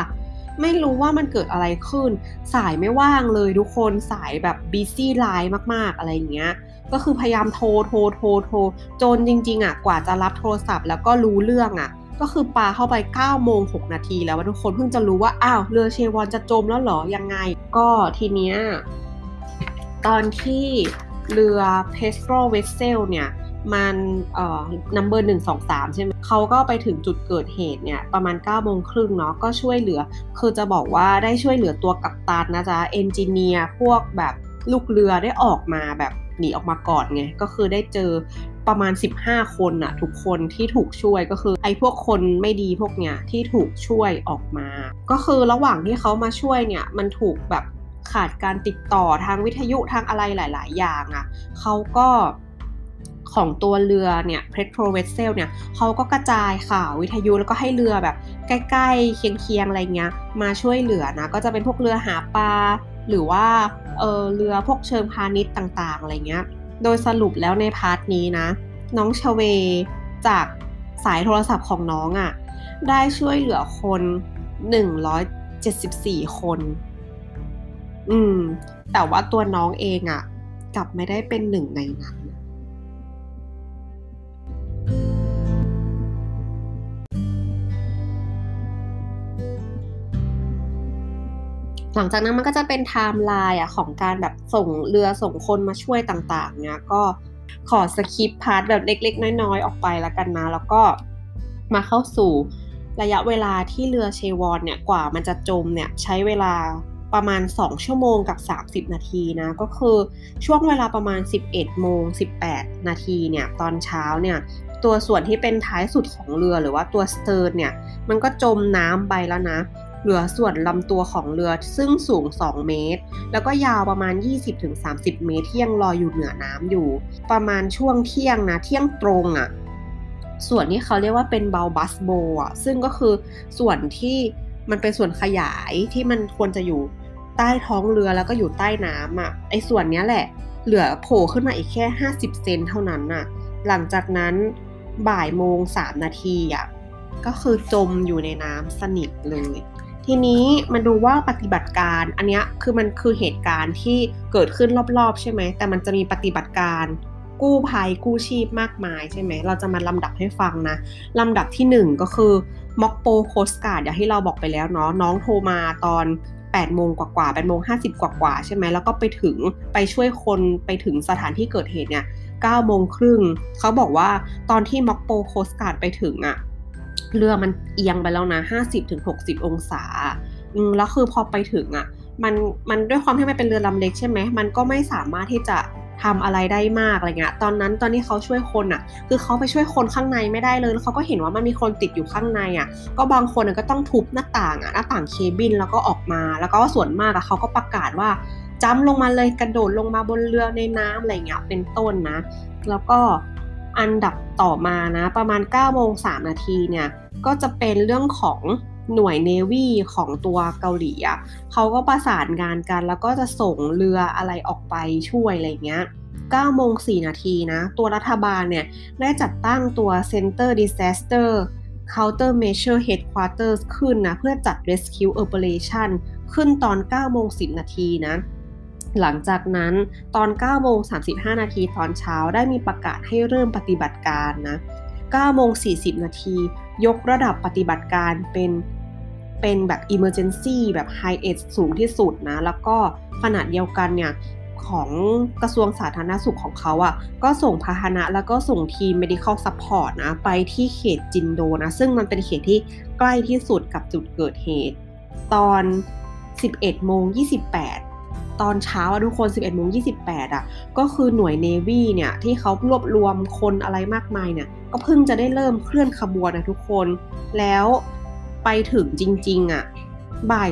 ไม่รู้ว่ามันเกิดอะไรขึ้น สายไม่ว่างเลยทุกคนสายแบบ busy line มากๆอะไรเงี้ย ก็คือพยายามโทรโทรโทรโทรจนจริงๆอะกว่าจะรับโทรศัพท์แล้วก็รู้เรื่องอะ ก็คือปาเข้าไป9โมง6นาทีแล้วทุกคนเพิ่งจะรู้ว่าอ้าวเรือเซวอลจะจมแล้วเหรอยังไง ก็ทีเนี้ยตอนที่เรือ patrol vessel เนี่ย มันเอ่อ number หนึ่งสองสามใช่ไหมเขาก็ไปถึงจุดเกิดเหตุเนี่ยประมาณ9ก้าโมงครึ่งเนาะก็ช่วยเหลือ คือจะบอกว่าได้ช่วยเหลือตัวกัปตันนะจ๊ะเอนจิเนียร์พวกแบบลูกเรือได้ออกมาแบบหนีออกมาก่อนไง ก็คือได้เจอประมาณ 15 คนอะทุกคนที่ถูกช่วยก็คือไอ้พวกคนไม่ดีพวกเนี้ยที่ถูกช่วยออกมา ก็คือระหว่างที่เขามาช่วยเนี่ยมันถูกแบบขาดการติดต่อทางวิทยุทางอะไรหลาย ๆ อย่างอะเขาก็ ของตัวเรือเนี่ยเพทโ o เวสเซลเนี่ยเขาก็กระจายข่าววิทยุแล้วก็ให้เรือแบบใกล้ๆ เคียงๆอะไรเงี้ยมาช่วยเหลือนะก็จะเป็นพวกเรือหาปลาหรือว่าเออเรือพวกเชิงพาณิชย์ต่างๆอะไรเงี้ยโดยสรุปแล้วใน part นี้นะ น้องชเวจากสายโทรศัพท์ของน้องอะ่ะได้ช่วยเหลือคน 174 คน อืม แต่ว่าตัวน้องเองอะ่ะ กลับไม่ได้เป็นหนึ่งในนั้น หลังจากนั้นมันก็จะเป็นไทม์ไลน์อะของการแบบส่งเรือส่งคนมาช่วยต่างๆเนี่ยก็ขอ skip part แบบเล็ก ๆ น้อยๆ ออกไปแล้วกันนะ แล้วก็มาเข้าสู่ระยะเวลาที่เรือเซวอลเนี่ยกว่ามันจะจมเนี่ยใช้เวลาประมาณ 2 ชั่วโมงกับ 30 นาทีนะ ก็คือช่วงเวลาประมาณ 11 โมง 18 นาทีเนี่ยตอนเช้าเนี่ยตัวส่วนที่เป็นท้ายสุดของเรือหรือว่าตัว stern เนี่ยมันก็จมน้ำไปแล้วนะ เหลือส่วนลำตัวของเรือซึ่งสูง 2 เมตร แล้วก็ยาวประมาณ 20-30 เมตรที่ยังลอยอยู่เหนือน้ำอยู่ ประมาณช่วงเที่ยงนะ เที่ยงตรงอะ่ะ ส่วนที่เขาเรียกว่าเป็นเบลบัสโบอะ ซึ่งก็คือส่วนที่มันเป็นส่วนขยายที่มันควรจะอยู่ใต้ท้องเรือแล้วก็อยู่ใต้น้ำอะ ไอ้ส่วนนี้แหละ เหลือโผล่ขึ้นมาอีกแค่ 50 เซนเท่านั้นน่ะ หลังจากนั้นบ่ายโมง 3 นาทีอะ ก็คือจมอยู่ในน้ำสนิทเลย ทีนี้มาดูว่าปฏิบัติการอันนี้คือมันคือเหตุการณ์ที่เกิดขึ้นรอบๆ ใช่ไหม แต่มันจะมีปฏิบัติการกู้ภัยกู้ชีพมากมายใช่ไหม เราจะมาลำดับให้ฟังนะ ลำดับที่ 1 ก็คือม็อกโปโคสการ์ดอย่างที่เราบอกไปแล้วเนาะน้องโทรมาตอน8โมงกว่าๆ8โมง50 กว่าๆใช่ไหมแล้วก็ไปถึงไปช่วยคนไปถึงสถานที่เกิดเหตุเนี่ย9โมงครึ่งเขาบอกว่าตอนที่ม็อกโปโคสการ์ดไปถึงอะ เรือมันเอียงไปแล้วนะ 50-60 องศาอืมแล้วคือพอไปถึงอะมันมันด้วยความที่มันเป็นเรือลำเล็กใช่ไหมมันก็ไม่สามารถที่จะทำอะไรได้มากอะไรเงี้ย ตอนนั้นตอนที่เขาช่วยคนอะ คือเขาไปช่วยคนข้างในไม่ได้เลย แล้วเขาก็เห็นว่ามันมีคนติดอยู่ข้างในอะ ก็บางคนก็ต้องทุบหน้าต่างอะหน้าต่างเคบินแล้วก็ออกมา แล้วก็ส่วนมากอะเขาก็ประกาศว่าจ้ำลงมาเลยกระโดดลงมาบนเรือในน้ำอะไรเงี้ยเป็นต้นนะ แล้วก็ อันดับต่อมานะประมาณ9โมง3นาทีเนี่ยก็จะเป็นเรื่องของหน่วยเนวีของตัวเกาหลีอะเขาก็ประสานงานกัน แล้วก็จะส่งเรืออะไรออกไปช่วยอะไรเงี้ย9โมง4นาทีนะ ตัวรัฐบาลเนี่ย ได้จัดตั้งตัว Center Disaster Countermeasure Headquarters ขึ้นนะ เพื่อจัด Rescue Operation ขึ้นตอน9โมง10นาทีนะ หลังจากนั้นตอน9โมง35 นาทีตอนเช้าได้มีประกาศให้เริ่มปฏิบัติการนะ9โมง40 นาที ยกระดับปฏิบัติการเป็นเป็นแบบ emergency แบบ high edge สูงที่สุดนะ แล้วก็ขนาดเดียวกันเนี่ยของกระทรวงสาธารณสุขของเขาอะ่ะก็ส่งพาหนะแล้วก็ส่งทีม medical support นะ ไปที่เขตจินโดนะ ซึ่งมันเป็นเขตที่ใกล้ที่สุดกับจุดเกิดเหตุ ตอน 11โมง28 ตอนเช้าทุกคน 11โมง28 อะ ก็คือหน่วยเนวีเนี่ย ที่เขารวบรวมคนอะไรมากมายเนี่ย ก็เพิ่งจะได้เริ่มเคลื่อนขบวนนะทุกคน แล้วไปถึงจริง ๆ อะ บ่าย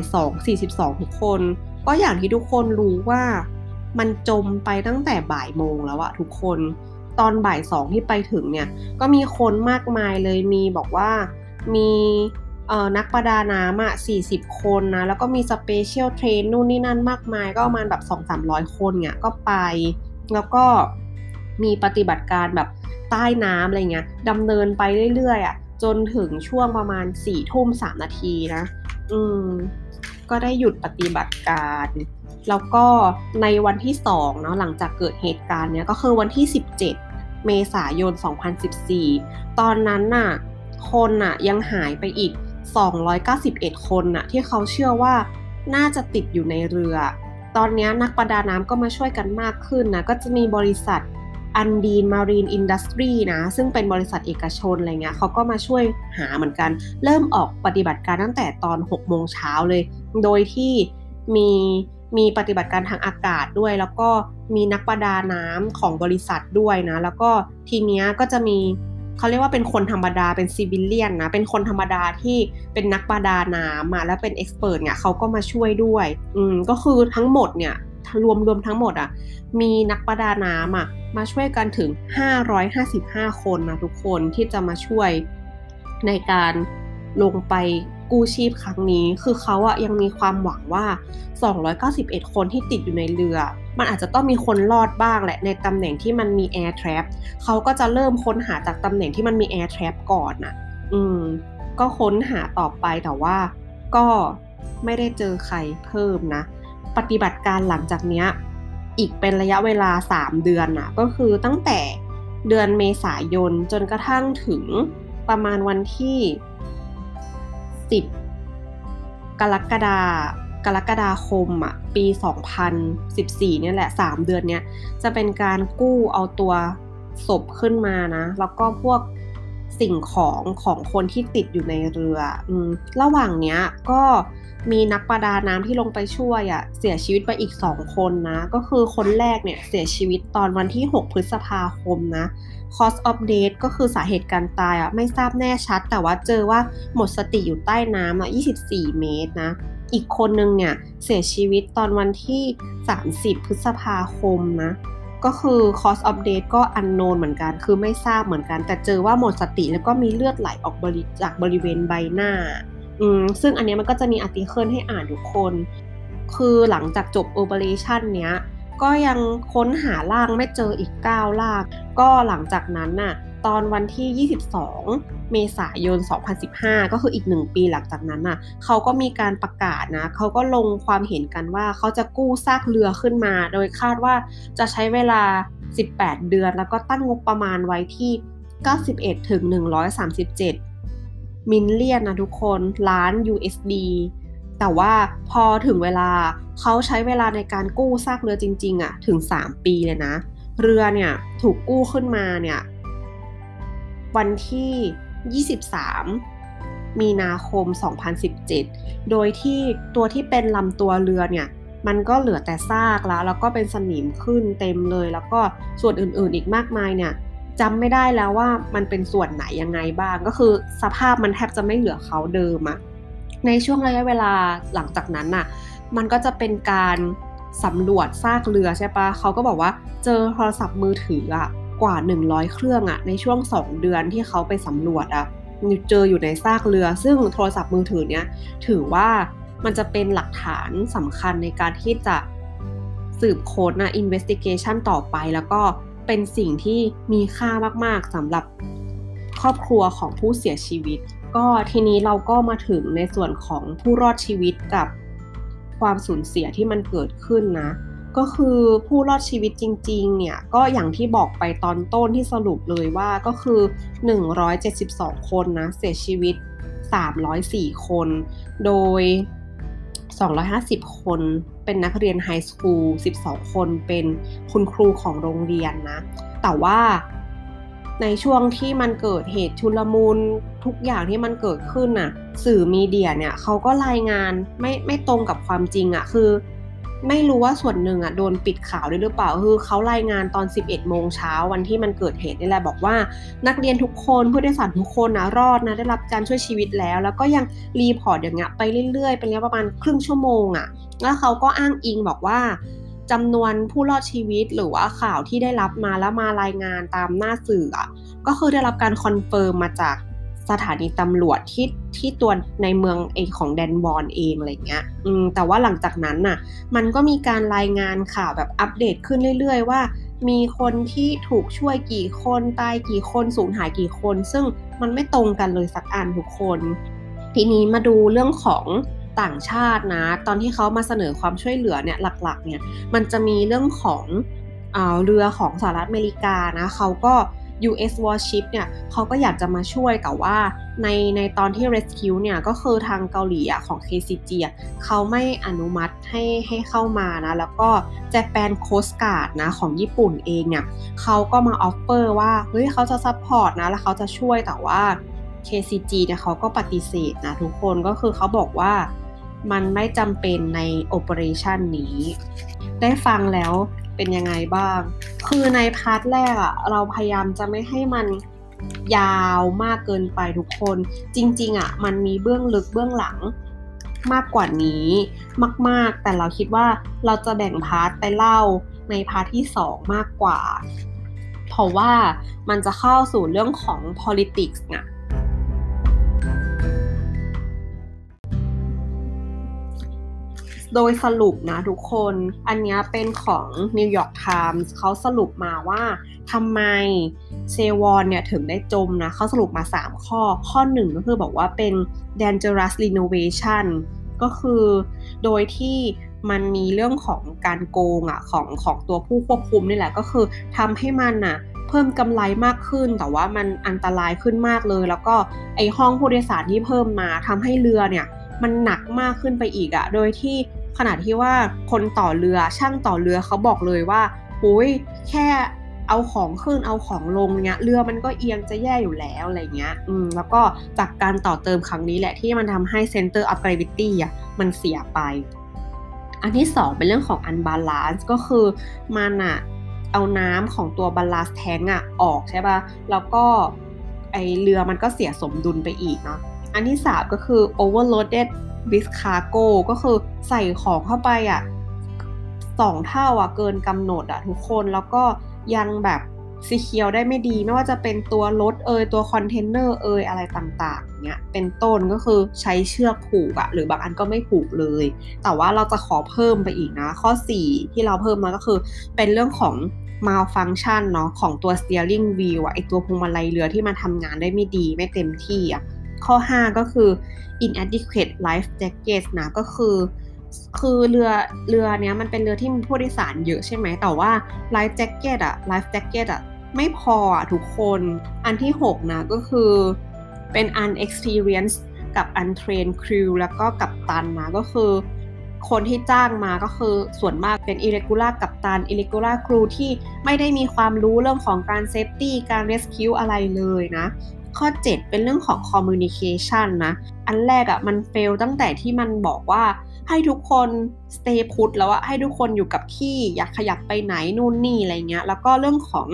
2.42 ทุกคน ก็อย่างที่ทุกคนรู้ว่ามันจมไปตั้งแต่บ่ายโมงแล้วอะทุกคน ตอนบ่ายสองที่ไปถึงเนี่ย ก็มีคนมากมายเลยมีบอกว่ามี นักประดาน้ำอะ40 คนนะ แล้วก็มี special trained นู่นนี่นั่นมากมาย ก็ประมาณแบบ 2-300 คนเนี่ยก็ไป แล้วก็มีปฏิบัติการแบบใต้น้ำอะไรเงี้ยดำเนินไปเรื่อยๆอะจนถึงช่วงประมาณ4ทุ่ม3นาทีนะ อืม ก็ได้หยุดปฏิบัติการ แล้วก็ในวันที่2เนาะหลังจากเกิดเหตุการณ์เนี้ยก็คือวันที่ 17 เมษายน 2014 ตอนนั้นน่ะ คนน่ะยังหายไปอีก 291 คนน่ะที่เขาเชื่อว่าน่าจะติดอยู่ในเรือ ตอนนี้นักประดาน้ำก็มาช่วยกันมากขึ้นนะ ก็จะมีบริษัท Undine Marine Industry นะ ซึ่งเป็นบริษัทเอกชนอะไรเงี้ยเขาก็มาช่วยหาเหมือนกัน เริ่มออกปฏิบัติการตั้งแต่ตอน 6 โมงเช้าเลย โดยที่มีมีปฏิบัติการทางอากาศด้วย แล้วก็มีนักประดาน้ำของบริษัทด้วยนะ แล้วก็ทีเนี้ยก็จะมี เขาเรียกว่าเป็นคนธรรมดาเป็น civilian นะ เป็นคนธรรมดาที่เป็นนักประดาน้ำมาแล้วเป็น expert เนี่ยเขาก็มาช่วยด้วย อืมก็คือทั้งหมดเนี่ยรวมรวมทั้งหมดอะ่ะ มีนักประดาน้ำอะมาช่วยกันถึง 555 คนนะทุกคนที่จะมาช่วยในการลงไป กู้ชีพครั้งนี้ คือเขาอะยังมีความหวังว่า 291 คนที่ติดอยู่ในเรือ มันอาจจะต้องมีคนรอดบ้างแหละในตำแหน่งที่มันมี air trap เขาก็จะเริ่มค้นหาจากตำแหน่งที่มันมี air trap ก่อนอะอืม ก็ค้นหาต่อไปแต่ว่า ก็ไม่ได้เจอใครเพิ่มนะ ปฏิบัติการหลังจากเนี้ยอีกเป็นระยะเวลา 3 เดือนอะก็คือตั้งแต่เดือนเมษายนจนกระทั่งถึงประมาณวันที่ 10 กรกฎากรกฎาคมอะปี 2014 เนี่ยแหละ 3 เดือนเนี้ยจะเป็นการกู้เอาตัวศพขึ้นมานะ แล้วก็พวกสิ่งของของคนที่ติดอยู่ในเรืออระหว่างเนี้ยก็มีนักประดาน้ำที่ลงไปช่วยอะ่ะเสียชีวิตไปอีก2คนนะ ก็คือคนแรกเนี่ยเสียชีวิตตอนวันที่ 6 พฤษภาคมนะ cause of death ก็คือสาเหตุการตายอะ่ะไม่ทราบแน่ชัด แต่ว่าเจอว่าหมดสติอยู่ใต้น้ำอะ24 เมตรนะ อีกคนนึงเนี่ยเสียชีวิตตอนวันที่ 30 พฤษภาคมนะก็คือ cause of death ก็ unknown เหมือนกัน คือไม่ทราบเหมือนกัน แต่เจอว่าหมดสติแล้วก็มีเลือดไหลออกบริจากบริเวณใบหน้า อืม ซึ่งอันนี้มันก็จะมี article ให้อ่านทุกคน คือหลังจากจบ operation เนี้ย ก็ยังค้นหาล่างไม่เจออีก 9 ล่าง ก็หลังจากนั้นน่ะตอนวันที่ 22 เมษายน 2015 ก็คืออีกหนึ่งปีหลังจากนั้นน่ะเขาก็มีการประกาศนะเขาก็ลงความเห็นกันว่าเขาจะกู้ซากเรือขึ้นมา โดยคาดว่าจะใช้เวลา 18 เดือน แล้วก็ตั้งงบประมาณไว้ที่ 91 ถึง 137 มิลเลียนนะทุกคน ล้าน USD แต่ว่าพอถึงเวลาเขาใช้เวลาในการกู้ซากเรือจริง ๆอะ่ะถึง 3 ปีเลยนะ เรือเนี่ยถูกกู้ขึ้นมาเนี่ยวันที่ 23 มีนาคม 2017 โดยที่ตัวที่เป็นลำตัวเรือเนี่ยมันก็เหลือแต่ซากแล้วแล้วก็เป็นสนิมขึ้นเต็มเลย แล้วก็ส่วนอื่นๆอีกมากมายเนี่ยจำไม่ได้แล้วว่ามันเป็นส่วนไหนยังไงบ้าง ก็คือสภาพมันแทบจะไม่เหลือเขาเดิมอะ ในช่วงระยะเวลาหลังจากนั้นน่ะ มันก็จะเป็นการสำรวจซากเรือใช่ปะเขาก็บอกว่าเจอโทรศัพท์มือถืออะกว่า 100 เครื่องอะในช่วง 2 เดือนที่เขาไปสำรวจอะเจออยู่ในซากเรือ ซึ่งโทรศัพท์มือถือเนี้ยถือว่ามันจะเป็นหลักฐานสำคัญในการที่จะสืบค้นนะ investigation ต่อไป แล้วก็เป็นสิ่งที่มีค่ามาก ๆสำหรับครอบครัวของผู้เสียชีวิต ก็ทีนี้เราก็มาถึงในส่วนของผู้รอดชีวิตกับความสูญเสียที่มันเกิดขึ้นนะ ก็คือผู้รอดชีวิตจริง ๆ เนี่ย ก็อย่างที่บอกไปตอนต้นที่สรุปเลยว่าก็คือ 172 คนนะ เสียชีวิต 304 คน โดย 250 คนเป็นนักเรียนไฮสคูล 12 คนเป็นคุณครูของโรงเรียนนะ แต่ว่า ในช่วงที่มันเกิดเหตุชุลมุนทุกอย่างที่มันเกิดขึ้นน่ะ สื่อมีเดียเนี่ยเขาก็รายงานไม่ไม่ตรงกับความจริงอะ่ะคือ ไม่รู้ว่าส่วนหนึ่งอะโดนปิดข่าวด้วยหรือเปล่าคือเขารายงานตอน 11 โมงเช้าวันที่มันเกิดเหตุนี่แหละบอกว่า นักเรียนทุกคนผู้โดยสารทุกคนนะรอดนะได้รับการช่วยชีวิตแล้ว แล้วก็ยังreport อย่างเงี้ยไปเรื่อยๆเป็นระยะประมาณครึ่งชั่วโมงอะแล้วเขาก็อ้างอิงบอกว่า จำนวนผู้รอดชีวิตหรือว่าข่าวที่ได้รับมาแล้วมารายงานตามหน้าสื่ออะก็คือได้รับการ confirm มาจากสถานีตำรวจที่ที่ตัวในเมืองเองของดันวอนเองอะไรเงี้ยอืมแต่ว่าหลังจากนั้นน่ะ มันก็มีการรายงานข่าวแบบอัปเดตขึ้นเรื่อย ๆ ว่า มีคนที่ถูกช่วยกี่คนตายกี่คนสูญหายกี่คน ซึ่งมันไม่ตรงกันเลยสักอันทุกคน ทีนี้มาดูเรื่องของ ต่างชาตินะ ตอนที่เขามาเสนอความช่วยเหลือเนี่ยหลักๆเนี่ยมันจะมีเรื่องของเรือของสหรัฐอเมริกานะเขาก็ US Warship เนี่ยเขาก็อยากจะมาช่วยแต่ว่าในในตอนที่ Rescue เนี่ยก็คือทางเกาหลีอะของ KCG เขาไม่อนุมัติให้ให้เข้ามานะ แล้วก็ Japan Coast Guard นะของญี่ปุ่นเองเนี่ยเขาก็มา offer ว่า เฮ้ยเขาจะ support นะ แล้วเขาจะช่วยแต่ว่า KCG เนี่ยเขาก็ปฏิเสธนะทุกคนก็คือเขาบอกว่า มันไม่จำเป็นใน operation นี้ ได้ฟังแล้วเป็นยังไงบ้าง คือใน part แรกอะเราพยายามจะไม่ให้มันยาวมากเกินไปทุกคน จริง ๆอะมันมีเบื้องลึกเบื้องหลังมากกว่านี้มาก ๆ แต่เราคิดว่าเราจะแบ่ง part ไปเล่าใน part ที่ 2 มากกว่า เพราะว่ามันจะเข้าสู่เรื่องของ politics นะ โดยสรุปนะทุกคน อันนี้เป็นของ New York Times เขาสรุปมาว่าทำไมเซวอลเนี่ยถึงได้จมนะเขาสรุปมา 3 ข้อ ข้อ1ก็คือบอกว่าเป็น dangerous renovation ก็คือโดยที่มันมีเรื่องของการโกงอะของของตัวผู้ควบคุมนี่แหละก็คือทำให้มันอะเพิ่มกำไรมากขึ้น แต่ว่ามันอันตรายขึ้นมากเลย แล้วก็ไอห้องผู้โดยสารที่เพิ่มมาทำให้เรือเนี่ยมันหนักมากขึ้นไปอีกอะโดยที่ ขนาดที่ว่าคนต่อเรือช่างต่อเรือเขาบอกเลยว่าโอ้ยแค่เอาของขึ้นเอาของลงเนี้ยเรือมันก็เอียงจะแย่อยู่แล้วอะไรเงี้ย อืมแล้วก็จากการต่อเติมครั้งนี้แหละที่มันทำให้ center of gravity อะมันเสียไป อันที่สองเป็นเรื่องของ unbalance ก็คือมันอะเอาน้ำของตัว ballast tank อะออกใช่ปะ่ะ แล้วก็ไอเรือมันก็เสียสมดุลไปอีกเนาะ อันที่สามก็คือ overloaded with cargo ก็คือใส่ของเข้าไปอะสองเท่าอะเกินกำหนดอะทุกคนแล้วก็ยังแบบsecure ได้ไม่ดีไม่ว่าจะเป็นตัวรถเอยตัวคอนเทนเนอร์เอยอะไรต่างๆเนี่ยเป็นต้นก็คือใช้เชือกผูกอะหรือบางอันก็ไม่ผูกเลย แต่ว่าเราจะขอเพิ่มไปอีกนะ ข้อ 4 ที่เราเพิ่มมาก็คือ เป็นเรื่องของ malfunction เนาะของตัว steering wheel อะไอตัวพวงมาลัยเรือที่มันทำงานได้ไม่ดีไม่เต็มที่อะ ข้อ 5 ก็คือ inadequate life jacket นะก็คือคือเรือเรือเนี้ยมันเป็นเรือที่มีผู้โดยสารเยอะใช่ไหมแต่ว่า life jacket อะ life jacket อะไม่พออะทุกคนอันที่ 6 นะก็คือเป็น unexperienced กับ untrained crew แล้วก็กับตันนะก็คือ คนที่จ้างมาก็คือส่วนมากเป็น irregular กับตัน irregular crew ที่ไม่ได้มีความรู้เรื่องของการ safety การ rescue อะไรเลยนะ ข้อ 7 เป็นเรื่องของ communication นะ อันแรกอะ่ะมัน fail ตั้งแต่ที่มันบอกว่าให้ทุกคน stay put แล้วอะให้ทุกคนอยู่กับที่อยากขยับไปไหนนู่นนี่อะไรเงี้ย แล้วก็เรื่องของ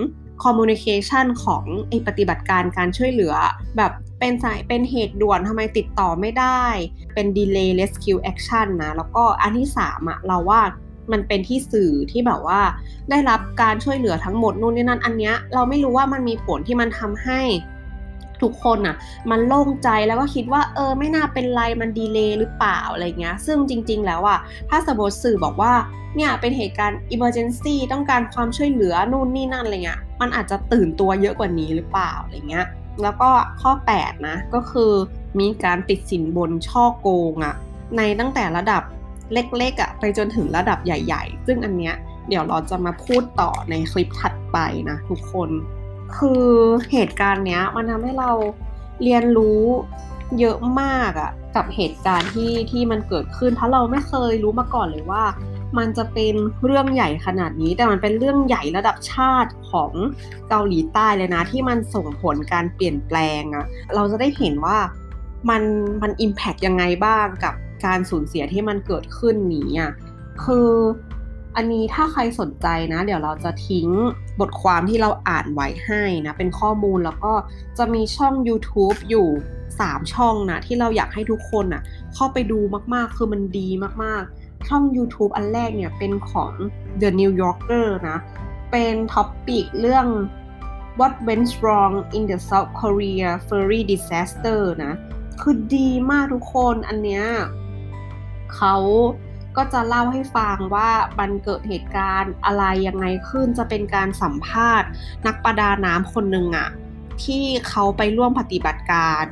communication ของไอปฏิบัติการการช่วยเหลือ แบบเป็นสายเป็นเหตุด่วนทำไมติดต่อไม่ได้ เป็น delay rescue action นะ แล้วก็อันที่3อะเราว่ามันเป็นที่สื่อที่แบบว่า ได้รับการช่วยเหลือทั้งหมดนู่นนี่นั่นอันเนี้ยเราไม่รู้ว่ามันมีผลที่มันทำให้ ทุกคนน่ะ มันโล่งใจแล้วก็คิดว่าเออไม่น่าเป็นไรมันดีเลย์หรือเปล่าอะไรเงี้ย ซึ่งจริง ๆ แล้วอะถ้าสมมติสื่อบอกว่าเนี่ยเป็นเหตุการณ์ emergency ต้องการความช่วยเหลือนู่นนี่นั่นอะไรเงี้ยมันอาจจะตื่นตัวเยอะกว่านี้หรือเปล่าอะไรเงี้ยแล้วก็ข้อ 8 นะ ก็คือมีการติดสินบนช่อโกงอะในตั้งแต่ระดับเล็กๆอะไปจนถึงระดับใหญ่ ๆ ซึ่งอันเนี้ยเดี๋ยวเราจะมาพูดต่อในคลิปถัดไปนะทุกคน คือเหตุการณ์เนี้ย มันทำให้เราเรียนรู้เยอะมากอะกับเหตุการณ์ที่ที่มันเกิดขึ้น เพราะเราไม่เคยรู้มาก่อนเลยว่า มันจะเป็นเรื่องใหญ่ขนาดนี้ แต่มันเป็นเรื่องใหญ่ระดับชาติของเกาหลีใต้เลยนะ ที่มันส่งผลการเปลี่ยนแปลงอะเราจะได้เห็นว่ามันมันอิมแพกยังไงบ้างกับการสูญเสียที่มันเกิดขึ้นนี้อะคือ อันนี้ถ้าใครสนใจนะ เดี๋ยวเราจะทิ้งบทความที่เราอ่านไว้ให้นะ เป็นข้อมูลแล้วก็จะมีช่อง YouTube อยู่ 3 ช่องนะที่เราอยากให้ทุกคนอะเข้าไปดูมากๆ คือมันดีมากๆ ช่อง YouTube อันแรกเนี่ยเป็นของ The New Yorker นะ เป็นท็อปปิกเรื่อง What went wrong in the South Korea ferry disaster นะ คือดีมากทุกคนอันเนี้ยเขา ก็จะเล่าให้ฟังว่ามันเกิดเหตุการณ์อะไรยังไงขึ้นจะเป็นการสัมภาษณ์ นักประดาน้ำคนหนึ่งอะที่เขาไปร่วมปฏิบัติการ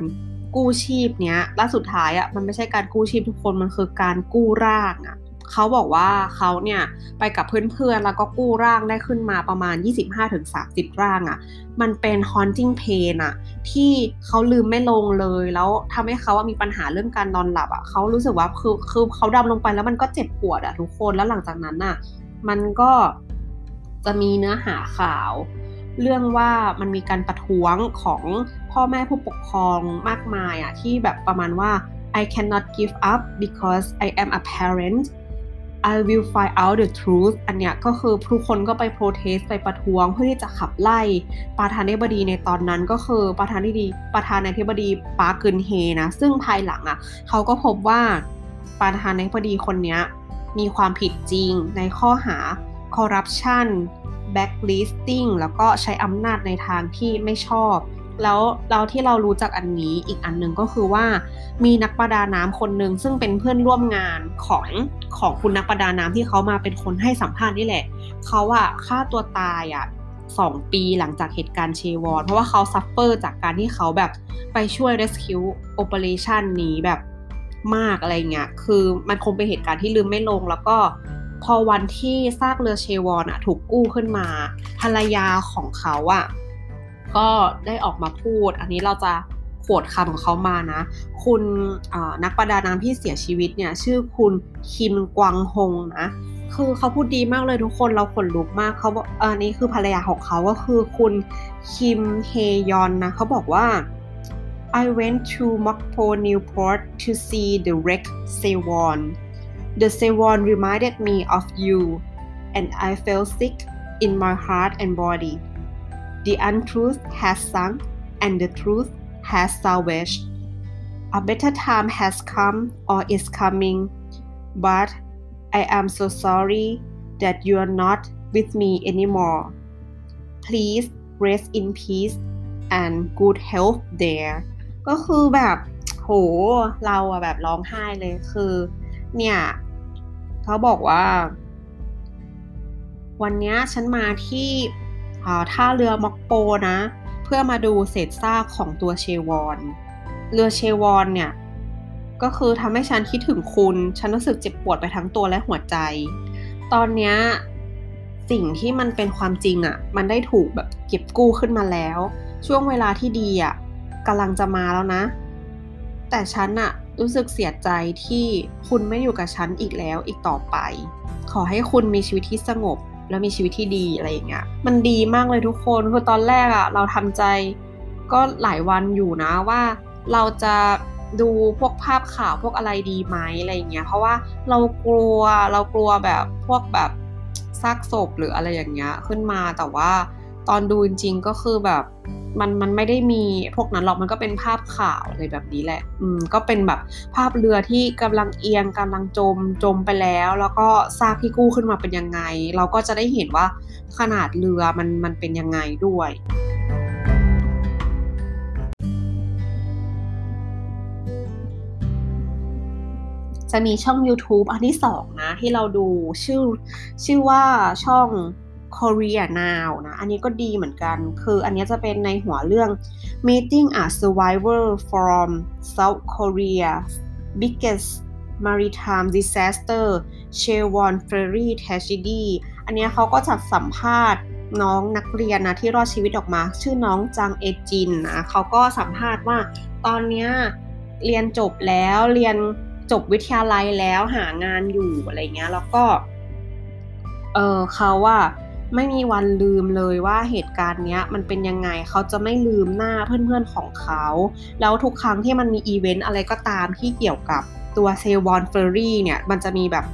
กู้ชีพเนี้ยและสุดท้ายอะมันไม่ใช่การกู้ชีพทุกคนมันคือการกู้ร่างอะ เขาบอกว่าเขาเนี่ยไปกับเพื่อนๆ แล้วก็กู้ร่างได้ขึ้นมาประมาณ 25-30 ร่างอะ่ะ มันเป็น haunting pain อะ่ะที่เขาลืมไม่ลงเลย แล้วทำให้เขาามีปัญหาเรื่องการนอนหลับอะ่ะเขารู้สึกว่าคือคือเขาดำลงไปแล้วมันก็เจ็บปวดอะ่ะทุกคนแล้วหลังจากนั้นอะมันก็จะมีเนื้อหาข่าว เรื่องว่ามันมีการประท้วงของพ่อแม่ผู้ปกครองมากมายอะ่ะที่แบบประมาณว่า I cannot give up because I am a parent I will find out the truth อันเนี้ยก็คือทุกคนก็ไปโปรเทสไปประท้วงเพื่อที่จะขับไล่ประธานาธิบดีในตอนนั้นก็คือประธานาธิบดีประธานาธิบดีปาร์กึนเฮนะ ซึ่งภายหลังอะเขาก็พบว่าประธานาธิบดีคนนี้มีความผิดจริงในข้อหา corruption blacklisting แล้วก็ใช้อำนาจในทางที่ไม่ชอบ แล้วเราที่เรารู้จักอันนี้อีกอันหนึ่งก็คือว่ามีนักประดาน้ำคนหนึ่งซึ่งเป็นเพื่อนร่วมงานของของคุณนักประดาน้ำที่เขามาเป็นคนให้สัมภาษณ์นี่แหละเขาอะฆ่าตัวตายอะสองปีหลังจากเหตุการณ์เซวอลเพราะว่าเขา suffer จากการที่เขาแบบไปช่วย rescue operation นี้แบบมากอะไรเงี้ย คือมันคงเป็นเหตุการณ์ที่ลืมไม่ลง แล้วก็พอวันที่ซากเรือเซวอลอะถูกกู้ขึ้นมา ภรรยาของเขาอะ ก็ได้ออกมาพูด อันนี้เราจะ quote คำของเขามานะ คุณนักประดาน้ำที่เสียชีวิตเนี่ย ชื่อคุณคิมกวางฮงนะ คือเขาพูดดีมากเลยทุกคนเราขนลุกมากเขาอกอันนี้คือภรรยาของเขาก็คือคุณคิมเฮยอนนะเขาบอกว่า I went to Mokpo Newport to see the wreck Sewon. The Sewon reminded me of you, and I felt sick in my heart and body. The untruth has sunk and the truth has salvaged. A better time has come or is coming, but I am so sorry that you are not with me anymore. Please rest in peace and good health there ก็คือแบบโหเราอะแบบร้องไห้เลยคือเนี่ยเขาบอกว่า วันนี้ฉันมาที่ ท่าเรือม็อกโปนะ เพื่อมาดูเศษซากของตัวเชวอน เรือเชวอนเนี่ย ก็คือทำให้ฉันคิดถึงคุณ ฉันรู้สึกเจ็บปวดไปทั้งตัวและหัวใจ ตอนนี้สิ่งที่มันเป็นความจริงอะ่ะ มันได้ถูกแบบเก็บกู้ขึ้นมาแล้ว ช่วงเวลาที่ดีอะ่ะกำลังจะมาแล้วนะ แต่ฉันอะรู้สึกเสียใจที่คุณไม่อยู่กับฉันอีกแล้วอีกต่อไป ขอให้คุณมีชีวิตที่สงบ แล้วมีชีวิตที่ดีอะไรอย่างเงี้ย มันดีมากเลยทุกคนคือตอนแรกอะเราทำใจ ก็หลายวันอยู่นะว่าเราจะดูพวกภาพข่าวพวกอะไรดีไหมอะไรอย่างเงี้ย เพราะว่าเรากลัวเรากลัวแบบพวกแบบซากศพหรืออะไรอย่างเงี้ยขึ้นมาแต่ว่าตอนดูจริงๆก็คือแบบ มันมันไม่ได้มีพวกนั้นหรอกมันก็เป็นภาพข่าวอะไรแบบนี้แหละ อืมก็เป็นแบบภาพเรือที่กำลังเอียงกำลังจมจมไปแล้ว แล้วก็ซากที่กู้ขึ้นมาเป็นยังไง เราก็จะได้เห็นว่าขนาดเรือมันมันเป็นยังไงด้วยจะมีช่อง YouTube อันที่สองนะ ที่เราดูชื่อชื่อว่าช่อง Korea Now นะ อันนี้ก็ดีเหมือนกัน คืออันนี้จะเป็นในหัวเรื่อง Meeting a Survivor from South Korea Biggest Maritime Disaster c h e w o n Ferry Tragedy อันนี้เขาก็จัดสัมภาษณ์น้องนักเรียนนะที่รอดชีวิตออกมา ชื่อน้องจังเอจินนะเขาก็สัมภาษณ์ว่าตอนนี้เรียนจบแล้วเรียนจบวิทยาลัยแล้วหางานอยู่อะไรเงี้ยแล้วก็เออเขาว่า ไม่มีวันลืมเลยว่าเหตุการณ์เนี้ยมันเป็นยังไงเขาจะไม่ลืมหน้าเพื่อนๆของเขา แล้วทุกครั้งที่มันมีอีเวนต์อะไรก็ตามที่เกี่ยวกับตัวเซวอลบอนเฟอรี่เนี่ยมันจะมีแบบ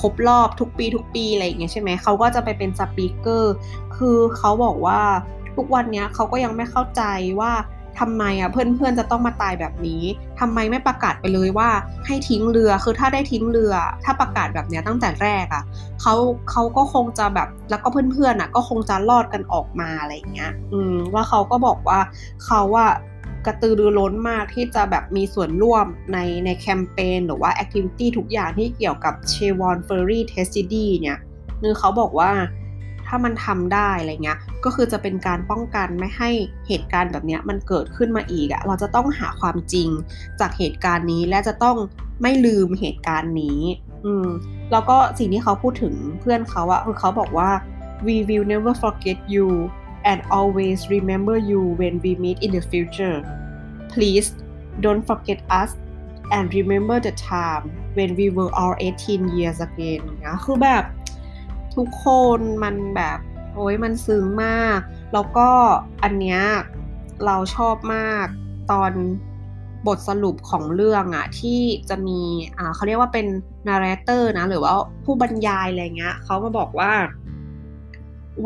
ครบรอบทุกปีทุกปีอะไรอย่างเงี้ยใช่ไหมเขาก็จะไปเป็น speaker คือเขาบอกว่าทุกวันเนี้ยเขาก็ยังไม่เข้าใจว่า ทำไมอะเพื่อนๆจะต้องมาตายแบบนี้ทำไมไม่ประกาศไปเลยว่าให้ทิ้งเรือคือถ้าได้ทิ้งเรือ ถ้าประกาศแบบนี้ตั้งแต่แรกอะเขาเขาก็คงจะแบบแล้วก็เพื่อนๆอะ ก็คงจะรอดกันออกมาอะไรอย่างเงี้ย อืมว่าเขาก็บอกว่าเขาว่ากระตือรือร้นมากที่จะแบบมีส่วนร่วมในในแคมเปญหรือว่าแอคทิวิตี้ทุกอย่างที่เกี่ยวกับเชวอนเฟอร์รี่เทสติดีเนี่ยคือเขาบอกว่า ถ้ามันทำได้อะไรเงี้ย ก็คือจะเป็นการป้องกันไม่ให้เหตุการณ์แบบนี้มันเกิดขึ้นมาอีกอะเราจะต้องหาความจริงจากเหตุการณ์นี้และจะต้องไม่ลืมเหตุการณ์นี้ อืม แล้วก็สิ่งที่เขาพูดถึงเพื่อนเขาอะคือเขาบอกว่า we will never forget you and always remember you when we meet in the future please don't forget us and remember the time when we were all 18 years again นะคือแบบ ทุกคนมันแบบโอ้ยมันซึ้งมาก แล้วก็อันเนี้ยเราชอบมากตอนบทสรุปของเรื่องอะที่จะมีอ่าเขาเรียกว่าเป็นนาร์เรเตอร์นะ หรือว่าผู้บรรยายอะไรเงี้ยเขามาบอกว่า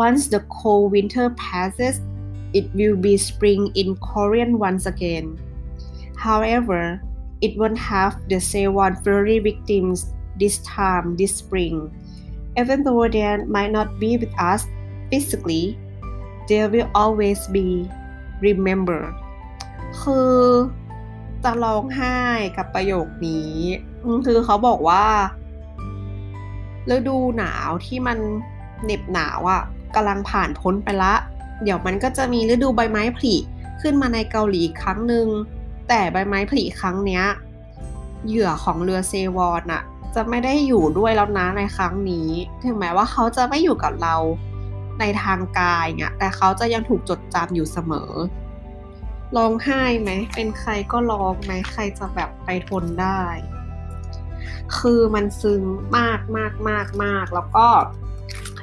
once the cold winter passes it will be spring in Korean once again however it won't have the Sewon Fury victims this time this spring Even though they might not be with us physically, they will always be remembered คือจะร้องไห้กับประโยคนี้ คือเขาบอกว่าฤดูหนาวที่มันเหน็บหนาวอะ่ะกำลังผ่านพ้นไปละ เดี๋ยวมันก็จะมีฤดูใบไม้ผลิขึ้นมาในเกาหลีครั้งหนึ่ง แต่ใบไม้ผลิครั้งเนี้ยเหยื่อของเรือเซวอนอะ จะไม่ได้อยู่ด้วยแล้วนะในครั้งนี้ ถึงแม้ว่าเขาจะไม่อยู่กับเราในทางกายเนี่ยแต่เขาจะยังถูกจดจำอยู่เสมอร้องไห้ไหม เป็นใครก็ร้องไหม ใครจะแบบไปทนได้ คือมันซึ้งมากมากมากมากแล้วก็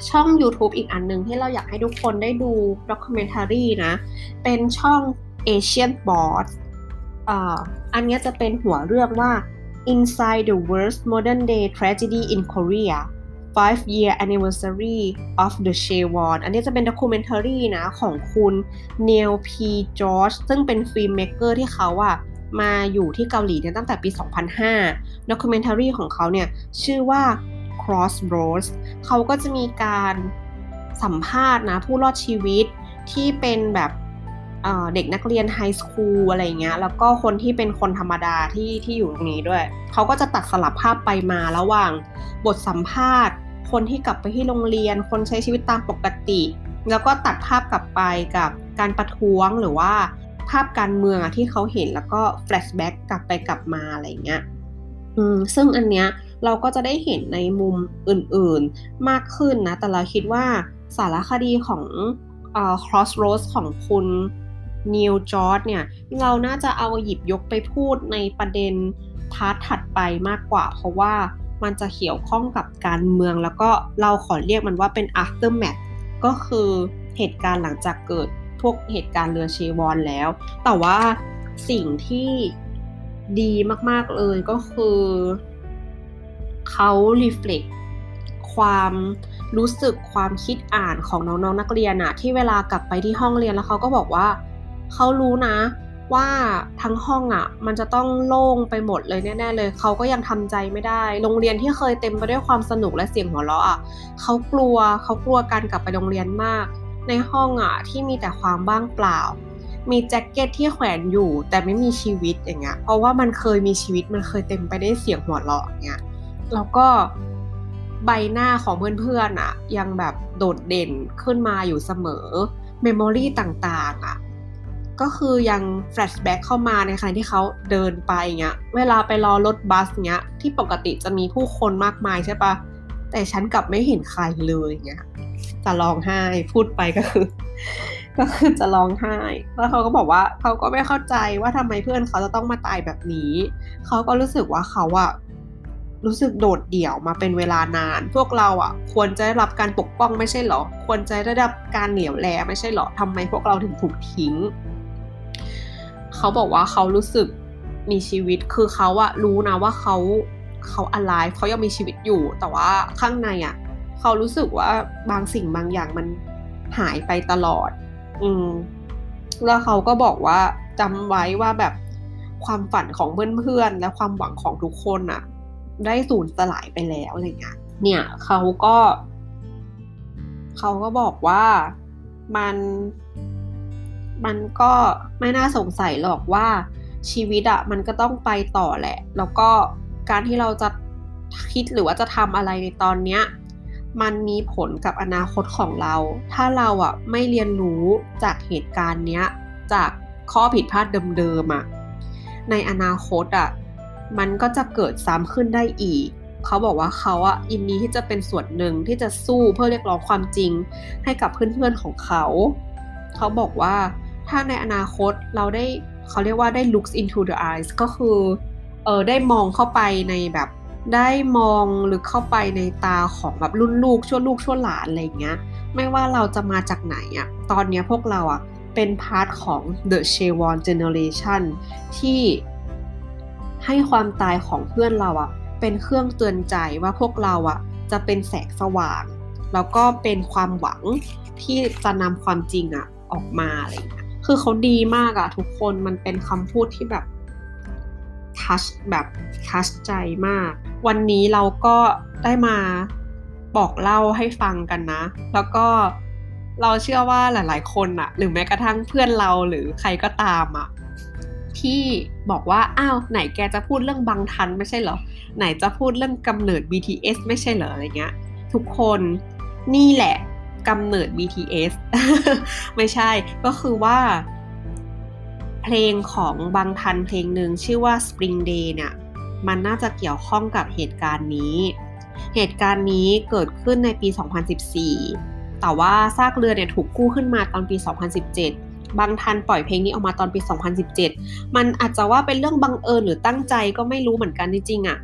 ช่อง YouTube อีกอันหนึ่งที่เราอยากให้ทุกคนได้ดู documentary นะ เป็นช่อง Asian Boss อ่าอันนี้จะเป็นหัวเรื่องว่า Inside the Worst Modern Day Tragedy in Korea Five Year Anniversary of the c h e w o n อันนี้จะเป็น documentary นะของคุณ Neil P. George ซึ่งเป็น filmmaker ที่เขาอะมาอยู่ที่เกาหลีเนี่ยตั้งแต่ปี 2005 documentary ของเขาเนี่ยชื่อว่า Crossroads เขาก็จะมีการสัมภาษณ์นะผู้รอดชีวิตที่เป็นแบบ เด็กนักเรียน high school อะไรเงี้ยแล้วก็คนที่เป็นคนธรรมดาที่ที่อยู่ตรงนี้ด้วย เขาก็จะตัดสลับภาพไปมาระหว่าง บทสัมภาษณ์ คนที่กลับไปที่โรงเรียน คนใช้ชีวิตตามปกติ แล้วก็ตัดภาพกลับไปกับการประท้วงหรือว่าภาพการเมืองที่เขาเห็นแล้วก็ flashback กลับไปกลับมาอะไรเงี้ยอืมซึ่งอันเนี้ยเราก็จะได้เห็นในมุมอื่นๆมากขึ้นนะ แต่เราคิดว่าสารคดีของอ่อ Crossroads ของคุณ Neil George เนี่ย เราน่าจะเอาหยิบยกไปพูดในประเด็น part ถัดไปมากกว่า เพราะว่ามันจะเกี่ยวข้องกับการเมือง แล้วก็เราขอเรียกมันว่าเป็น aftermath ก็คือเหตุการณ์หลังจากเกิดพวกเหตุการณ์เรือเชวอนแล้ว แต่ว่าสิ่งที่ดีมากๆเลยก็คือเขา reflect ความรู้สึกความคิดอ่านของน้องๆนักเรียนอะที่เวลากลับไปที่ห้องเรียนแล้วเขาก็บอกว่า เขารู้นะว่าทั้งห้องอะมันจะต้องโล่งไปหมดเลยแน่ๆเลย เขาก็ยังทำใจไม่ได้ โรงเรียนที่เคยเต็มไปด้วยความสนุกและเสียงหัวเราะอะเขากลัวเขากลัวการกลับไปโรงเรียนมาก ในห้องอะที่มีแต่ความว่างเปล่า มีแจ็คเก็ตที่แขวนอยู่ แต่ไม่มีชีวิตอย่างเงี้ยเพราะว่ามันเคยมีชีวิตมันเคยเต็มไปด้วยเสียงหัวเราะอย่างเงี้ยแล้วก็ใบหน้าของเพื่อนๆอะยังแบบโดดเด่นขึ้นมาอยู่เสมอ memory ต่างๆอะ ก็คือยัง flashback เข้ามาในขณะที่เขาเดินไปเงี้ย เวลาไปรอรถบัสเงี้ย ที่ปกติจะมีผู้คนมากมายใช่ปะ แต่ฉันกลับไม่เห็นใครเลยเงี้ย จะร้องไห้ พูดไปก็คือ ก็คือจะร้องไห้ แล้วเขาก็บอกว่าเขาก็ไม่เข้าใจว่าทำไมเพื่อนเขาจะต้องมาตายแบบนี้ เขาก็รู้สึกว่าเขาอะรู้สึกโดดเดี่ยวมาเป็นเวลานาน พวกเราอะ ควรจะได้รับการปกป้องไม่ใช่หรอ ควรจะได้รับการเหลียวแลไม่ใช่หรอทำไมพวกเราถึงถูกทิ้ง เขาบอกว่าเขารู้สึกมีชีวิตคือเขาอะรู้นะว่าเขาเขาอะไรเขายังมีชีวิตอยู่ แต่ว่าข้างในอะเขารู้สึกว่าบางสิ่งบางอย่างมันหายไปตลอด อืมแล้วเขาก็บอกว่าจำไว้ว่าแบบความฝันของเพื่อนๆและความหวังของทุกคนอะได้สูญสลายไปแล้วอะไรเงี้ย เนี่ยเขาก็ เขาก็บอกว่ามัน มันก็ไม่น่าสงสัยหรอกว่าชีวิตอะมันก็ต้องไปต่อแหละ แล้วก็การที่เราจะคิดหรือว่าจะทำอะไรในตอนเนี้ยมันมีผลกับอนาคตของเรา ถ้าเราอะไม่เรียนรู้จากเหตุการณ์เนี้ย จากข้อผิดพลาดเดิมๆอะในอนาคตอะมันก็จะเกิดซ้ำขึ้นได้อีก เขาบอกว่าเขาอะยินดีที่จะเป็นส่วนหนึ่งที่จะสู้เพื่อเรียกร้องความจริงให้กับเพื่อนๆของเขา เขาบอกว่า ถ้าในอนาคตเราได้เขาเรียกว่าได้ looks into the eyes ก็คือเออได้มองเข้าไปในแบบได้มองลึกเข้าไปในตาของแบบรุ่นลูกชั่วลูกชั่วหลานอะไรเงี้ย ไม่ว่าเราจะมาจากไหนอะตอนนี้พวกเราอะเป็น part ของ the s h e w o n generation ที่ให้ความตายของเพื่อนเราอะเป็นเครื่องเตือนใจว่าพวกเราอะจะเป็นแสงสว่าง แล้วก็เป็นความหวังที่จะนำความจริงอะออกมาอะไรอย่างเงี้ย คือเขาดีมากอะทุกคนมันเป็นคำพูดที่แบบทัชแบบทัชใจมาก วันนี้เราก็ได้มาบอกเล่าให้ฟังกันนะ แล้วก็เราเชื่อว่าหลาย ๆ คนอะหรือแม้กระทั่งเพื่อนเราหรือใครก็ตามอะที่บอกว่า อ้าว ไหนแกจะพูดเรื่องบางทันไม่ใช่เหรอ ไหนจะพูดเรื่องกำเนิด BTS ไม่ใช่เหรออะไรเงี้ย ทุกคนนี่แหละ กำเนิด BTS ไม่ใช่ก็คือว่า เพลงของบางทันเพลงหนึ่งชื่อว่า Spring Day เนี่ยมันน่าจะเกี่ยวข้องกับเหตุการณ์นี้ เหตุการณ์นี้เกิดขึ้นในปี 2014 แต่ว่าซากเรือเนี่ยถูกกู้ขึ้นมาตอนปี 2017 บางทันปล่อยเพลงนี้ออกมาตอนปี 2017 มันอาจจะว่าเป็นเรื่องบังเอิญหรือตั้งใจก็ไม่รู้เหมือนกันจริงๆอะ่ะ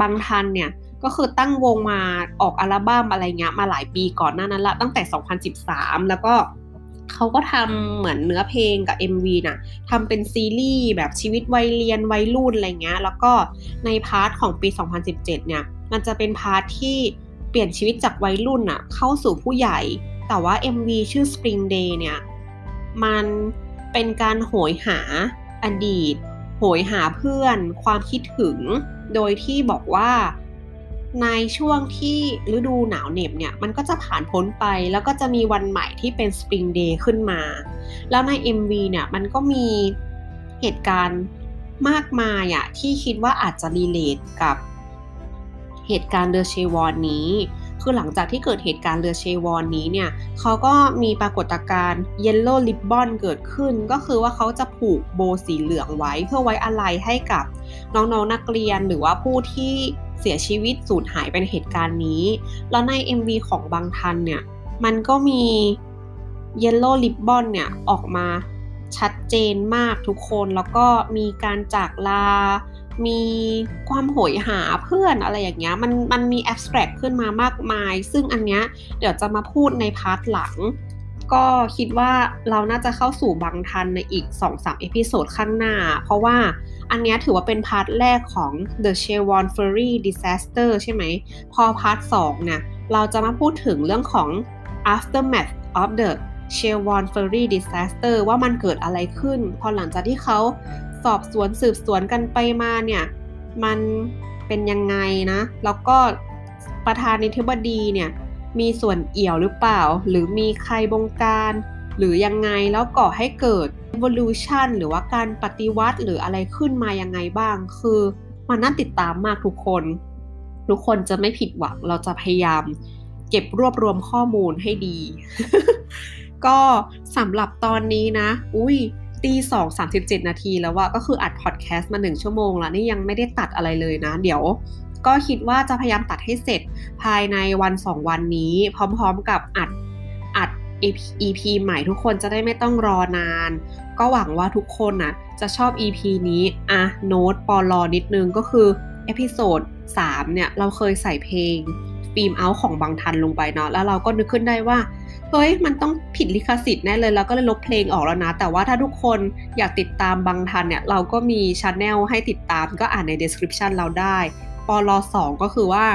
บางทันเนี่ย ก็คือตั้งวงมาออกอัลบั้มอะไรเงี้ยมาหลายปีก่อนหน้านั้นละตั้งแต่ 2013 แล้วก็เขาก็ทำเหมือนเนื้อเพลงกับ MV น่ะทำเป็นซีรีส์แบบชีวิตวัยเรียนวัยรุ่นอะไรเงี้ย แล้วก็ใน part ของปี 2017 เนี่ย มันจะเป็น part ที่เปลี่ยนชีวิตจากวัยรุ่นน่ะเข้าสู่ผู้ใหญ่ แต่ว่า MV ชื่อ Spring Day เนี่ย มันเป็นการโหยหาอดีต โหยหาเพื่อน ความคิดถึง โดยที่บอกว่า ในช่วงที่ฤดูหนาวเหน็บเนี่ย มันก็จะผ่านพ้นไป แล้วก็จะมีวันใหม่ที่เป็นสปริงเดย์ขึ้นมา แล้วใน MV เนี่ย มันก็มีเหตุการณ์มากมายอะที่คิดว่าอาจจะรีเลทกับเหตุการณ์เดอเชวอนนี้ คือหลังจากที่เกิดเหตุการณ์เรือเชวอนนี้เนี่ยเขาก็มีปรากฏการณ์ yellow ribbon เกิดขึ้น ก็คือว่าเขาจะผูกโบสีเหลืองไว้ เพื่อไว้อาลัยให้กับน้องๆนักเรียนหรือว่าผู้ที่ เสียชีวิตสูญหายไปในเหตุการณ์นี้ แล้วใน MV ของบางทันเนี่ย มันก็มี yellow ribbon เนี่ย ออกมาชัดเจนมากทุกคนแล้วก็มีการจากลา มีความโหยหาเพื่อนอะไรอย่างเงี้ยมันมันมี abstract ขึ้นมามากมาย ซึ่งอันเนี้ยเดี๋ยวจะมาพูดใน part หลัง ก็คิดว่าเราน่าจะเข้าสู่บางทันในอีก 2-3 episode ข้างหน้า เพราะว่า อันนี้ถือว่าเป็น part แรกของ The c h e w o n Ferry Disaster ใช่ไหม พอ part 2เนี่ยเราจะมาพูดถึงเรื่องของ aftermath of the c h e w o n Ferry Disaster ว่ามันเกิดอะไรขึ้น พอหลังจากที่เขาสอบสวนสืบสวนกันไปมาเนี่ย มันเป็นยังไงนะ แล้วก็ประธานาธิบดีเนี่ย มีส่วนเอี่ยวหรือเปล่า หรือมีใครบงการ หรือยังไงแล้วก่อให้เกิด evolution หรือว่าการปฏิวัติหรืออะไรขึ้นมายังไงบ้าง คือมันน่าติดตามมากทุกคน ทุกคนจะไม่ผิดหวังเราจะพยายามเก็บรวบรวมข้อมูลให้ดี ก็สำหรับตอนนี้นะ อุ้ยตีสองสามสิบเจ็ดนาทีแล้วว่าก็คืออัดพอดแคสต์มาหนึ่งชั่วโมงแล้วนี่ยังไม่ได้ตัดอะไรเลยนะ เดี๋ยวก็คิดว่าจะพยายามตัดให้เสร็จภายในวันสองวันนี้ พร้อมๆกับอัดอัด EP ใหม่ทุกคนจะได้ไม่ต้องรอนาน ก็หวังว่าทุกคนนะจะชอบ EP นี้อะโน้ตปอลอนิดนึงก็คือ episode 3เนี่ยเราเคยใส่เพลง Film out ของบางทันลงไปเนาะแล้วเราก็นึกขึ้นได้ว่าเฮ้ยมันต้องผิดลิขสิทธิ์แน่เลยแล้วก็เลยลบเพลงออกแล้วนะ แต่ว่าถ้าทุกคนอยากติดตามบางทันเนี่ย เราก็มี channel ให้ติดตามก็อ่านใน description เราได้ปอลอ2ก็คือว่า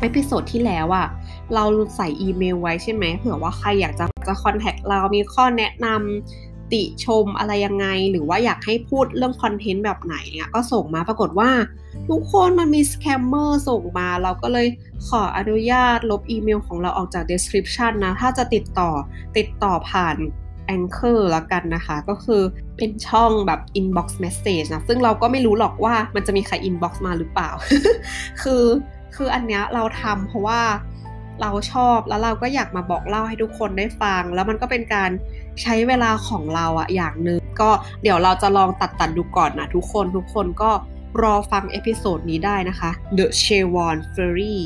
episode ที่แล้วอะเราใส่อีเมลไว้ใช่ไหมเผื่อว่าใครอยากจะจะ contact เรามีข้อแนะนำ ติชมอะไรยังไง หรือว่าอยากให้พูดเรื่อง content แบบไหนเนี่ยก็ส่งมาปรากฏว่า ทุกคนมันมี scammer ส่งมา เราก็เลยขออนุญาตลบอีเมลของเราออกจาก description นะ ถ้าจะติดต่อติดต่อผ่าน Anchor แล้วกันนะคะ ก็คือเป็นช่องแบบ inbox message นะ ซึ่งเราก็ไม่รู้หรอกว่ามันจะมีใคร inbox มาหรือเปล่า คือคืออันเนี้ยเราทำเพราะว่าเราชอบแล้วเราก็อยากมาบอกเล่าให้ทุกคนได้ฟัง แล้วมันก็เป็นการ ใช้เวลาของเราอะอย่างหนึ่งก็เดี๋ยวเราจะลองตัดตัดดูก่อนนะทุกคนทุกคนก็รอฟัง episode นี้ได้นะคะ The c h e w o n Ferry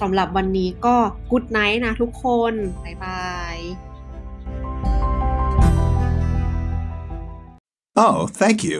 สำหรับวันนี้ก็ Good Night นะทุกคน บ๊ายบาย Oh, thank you.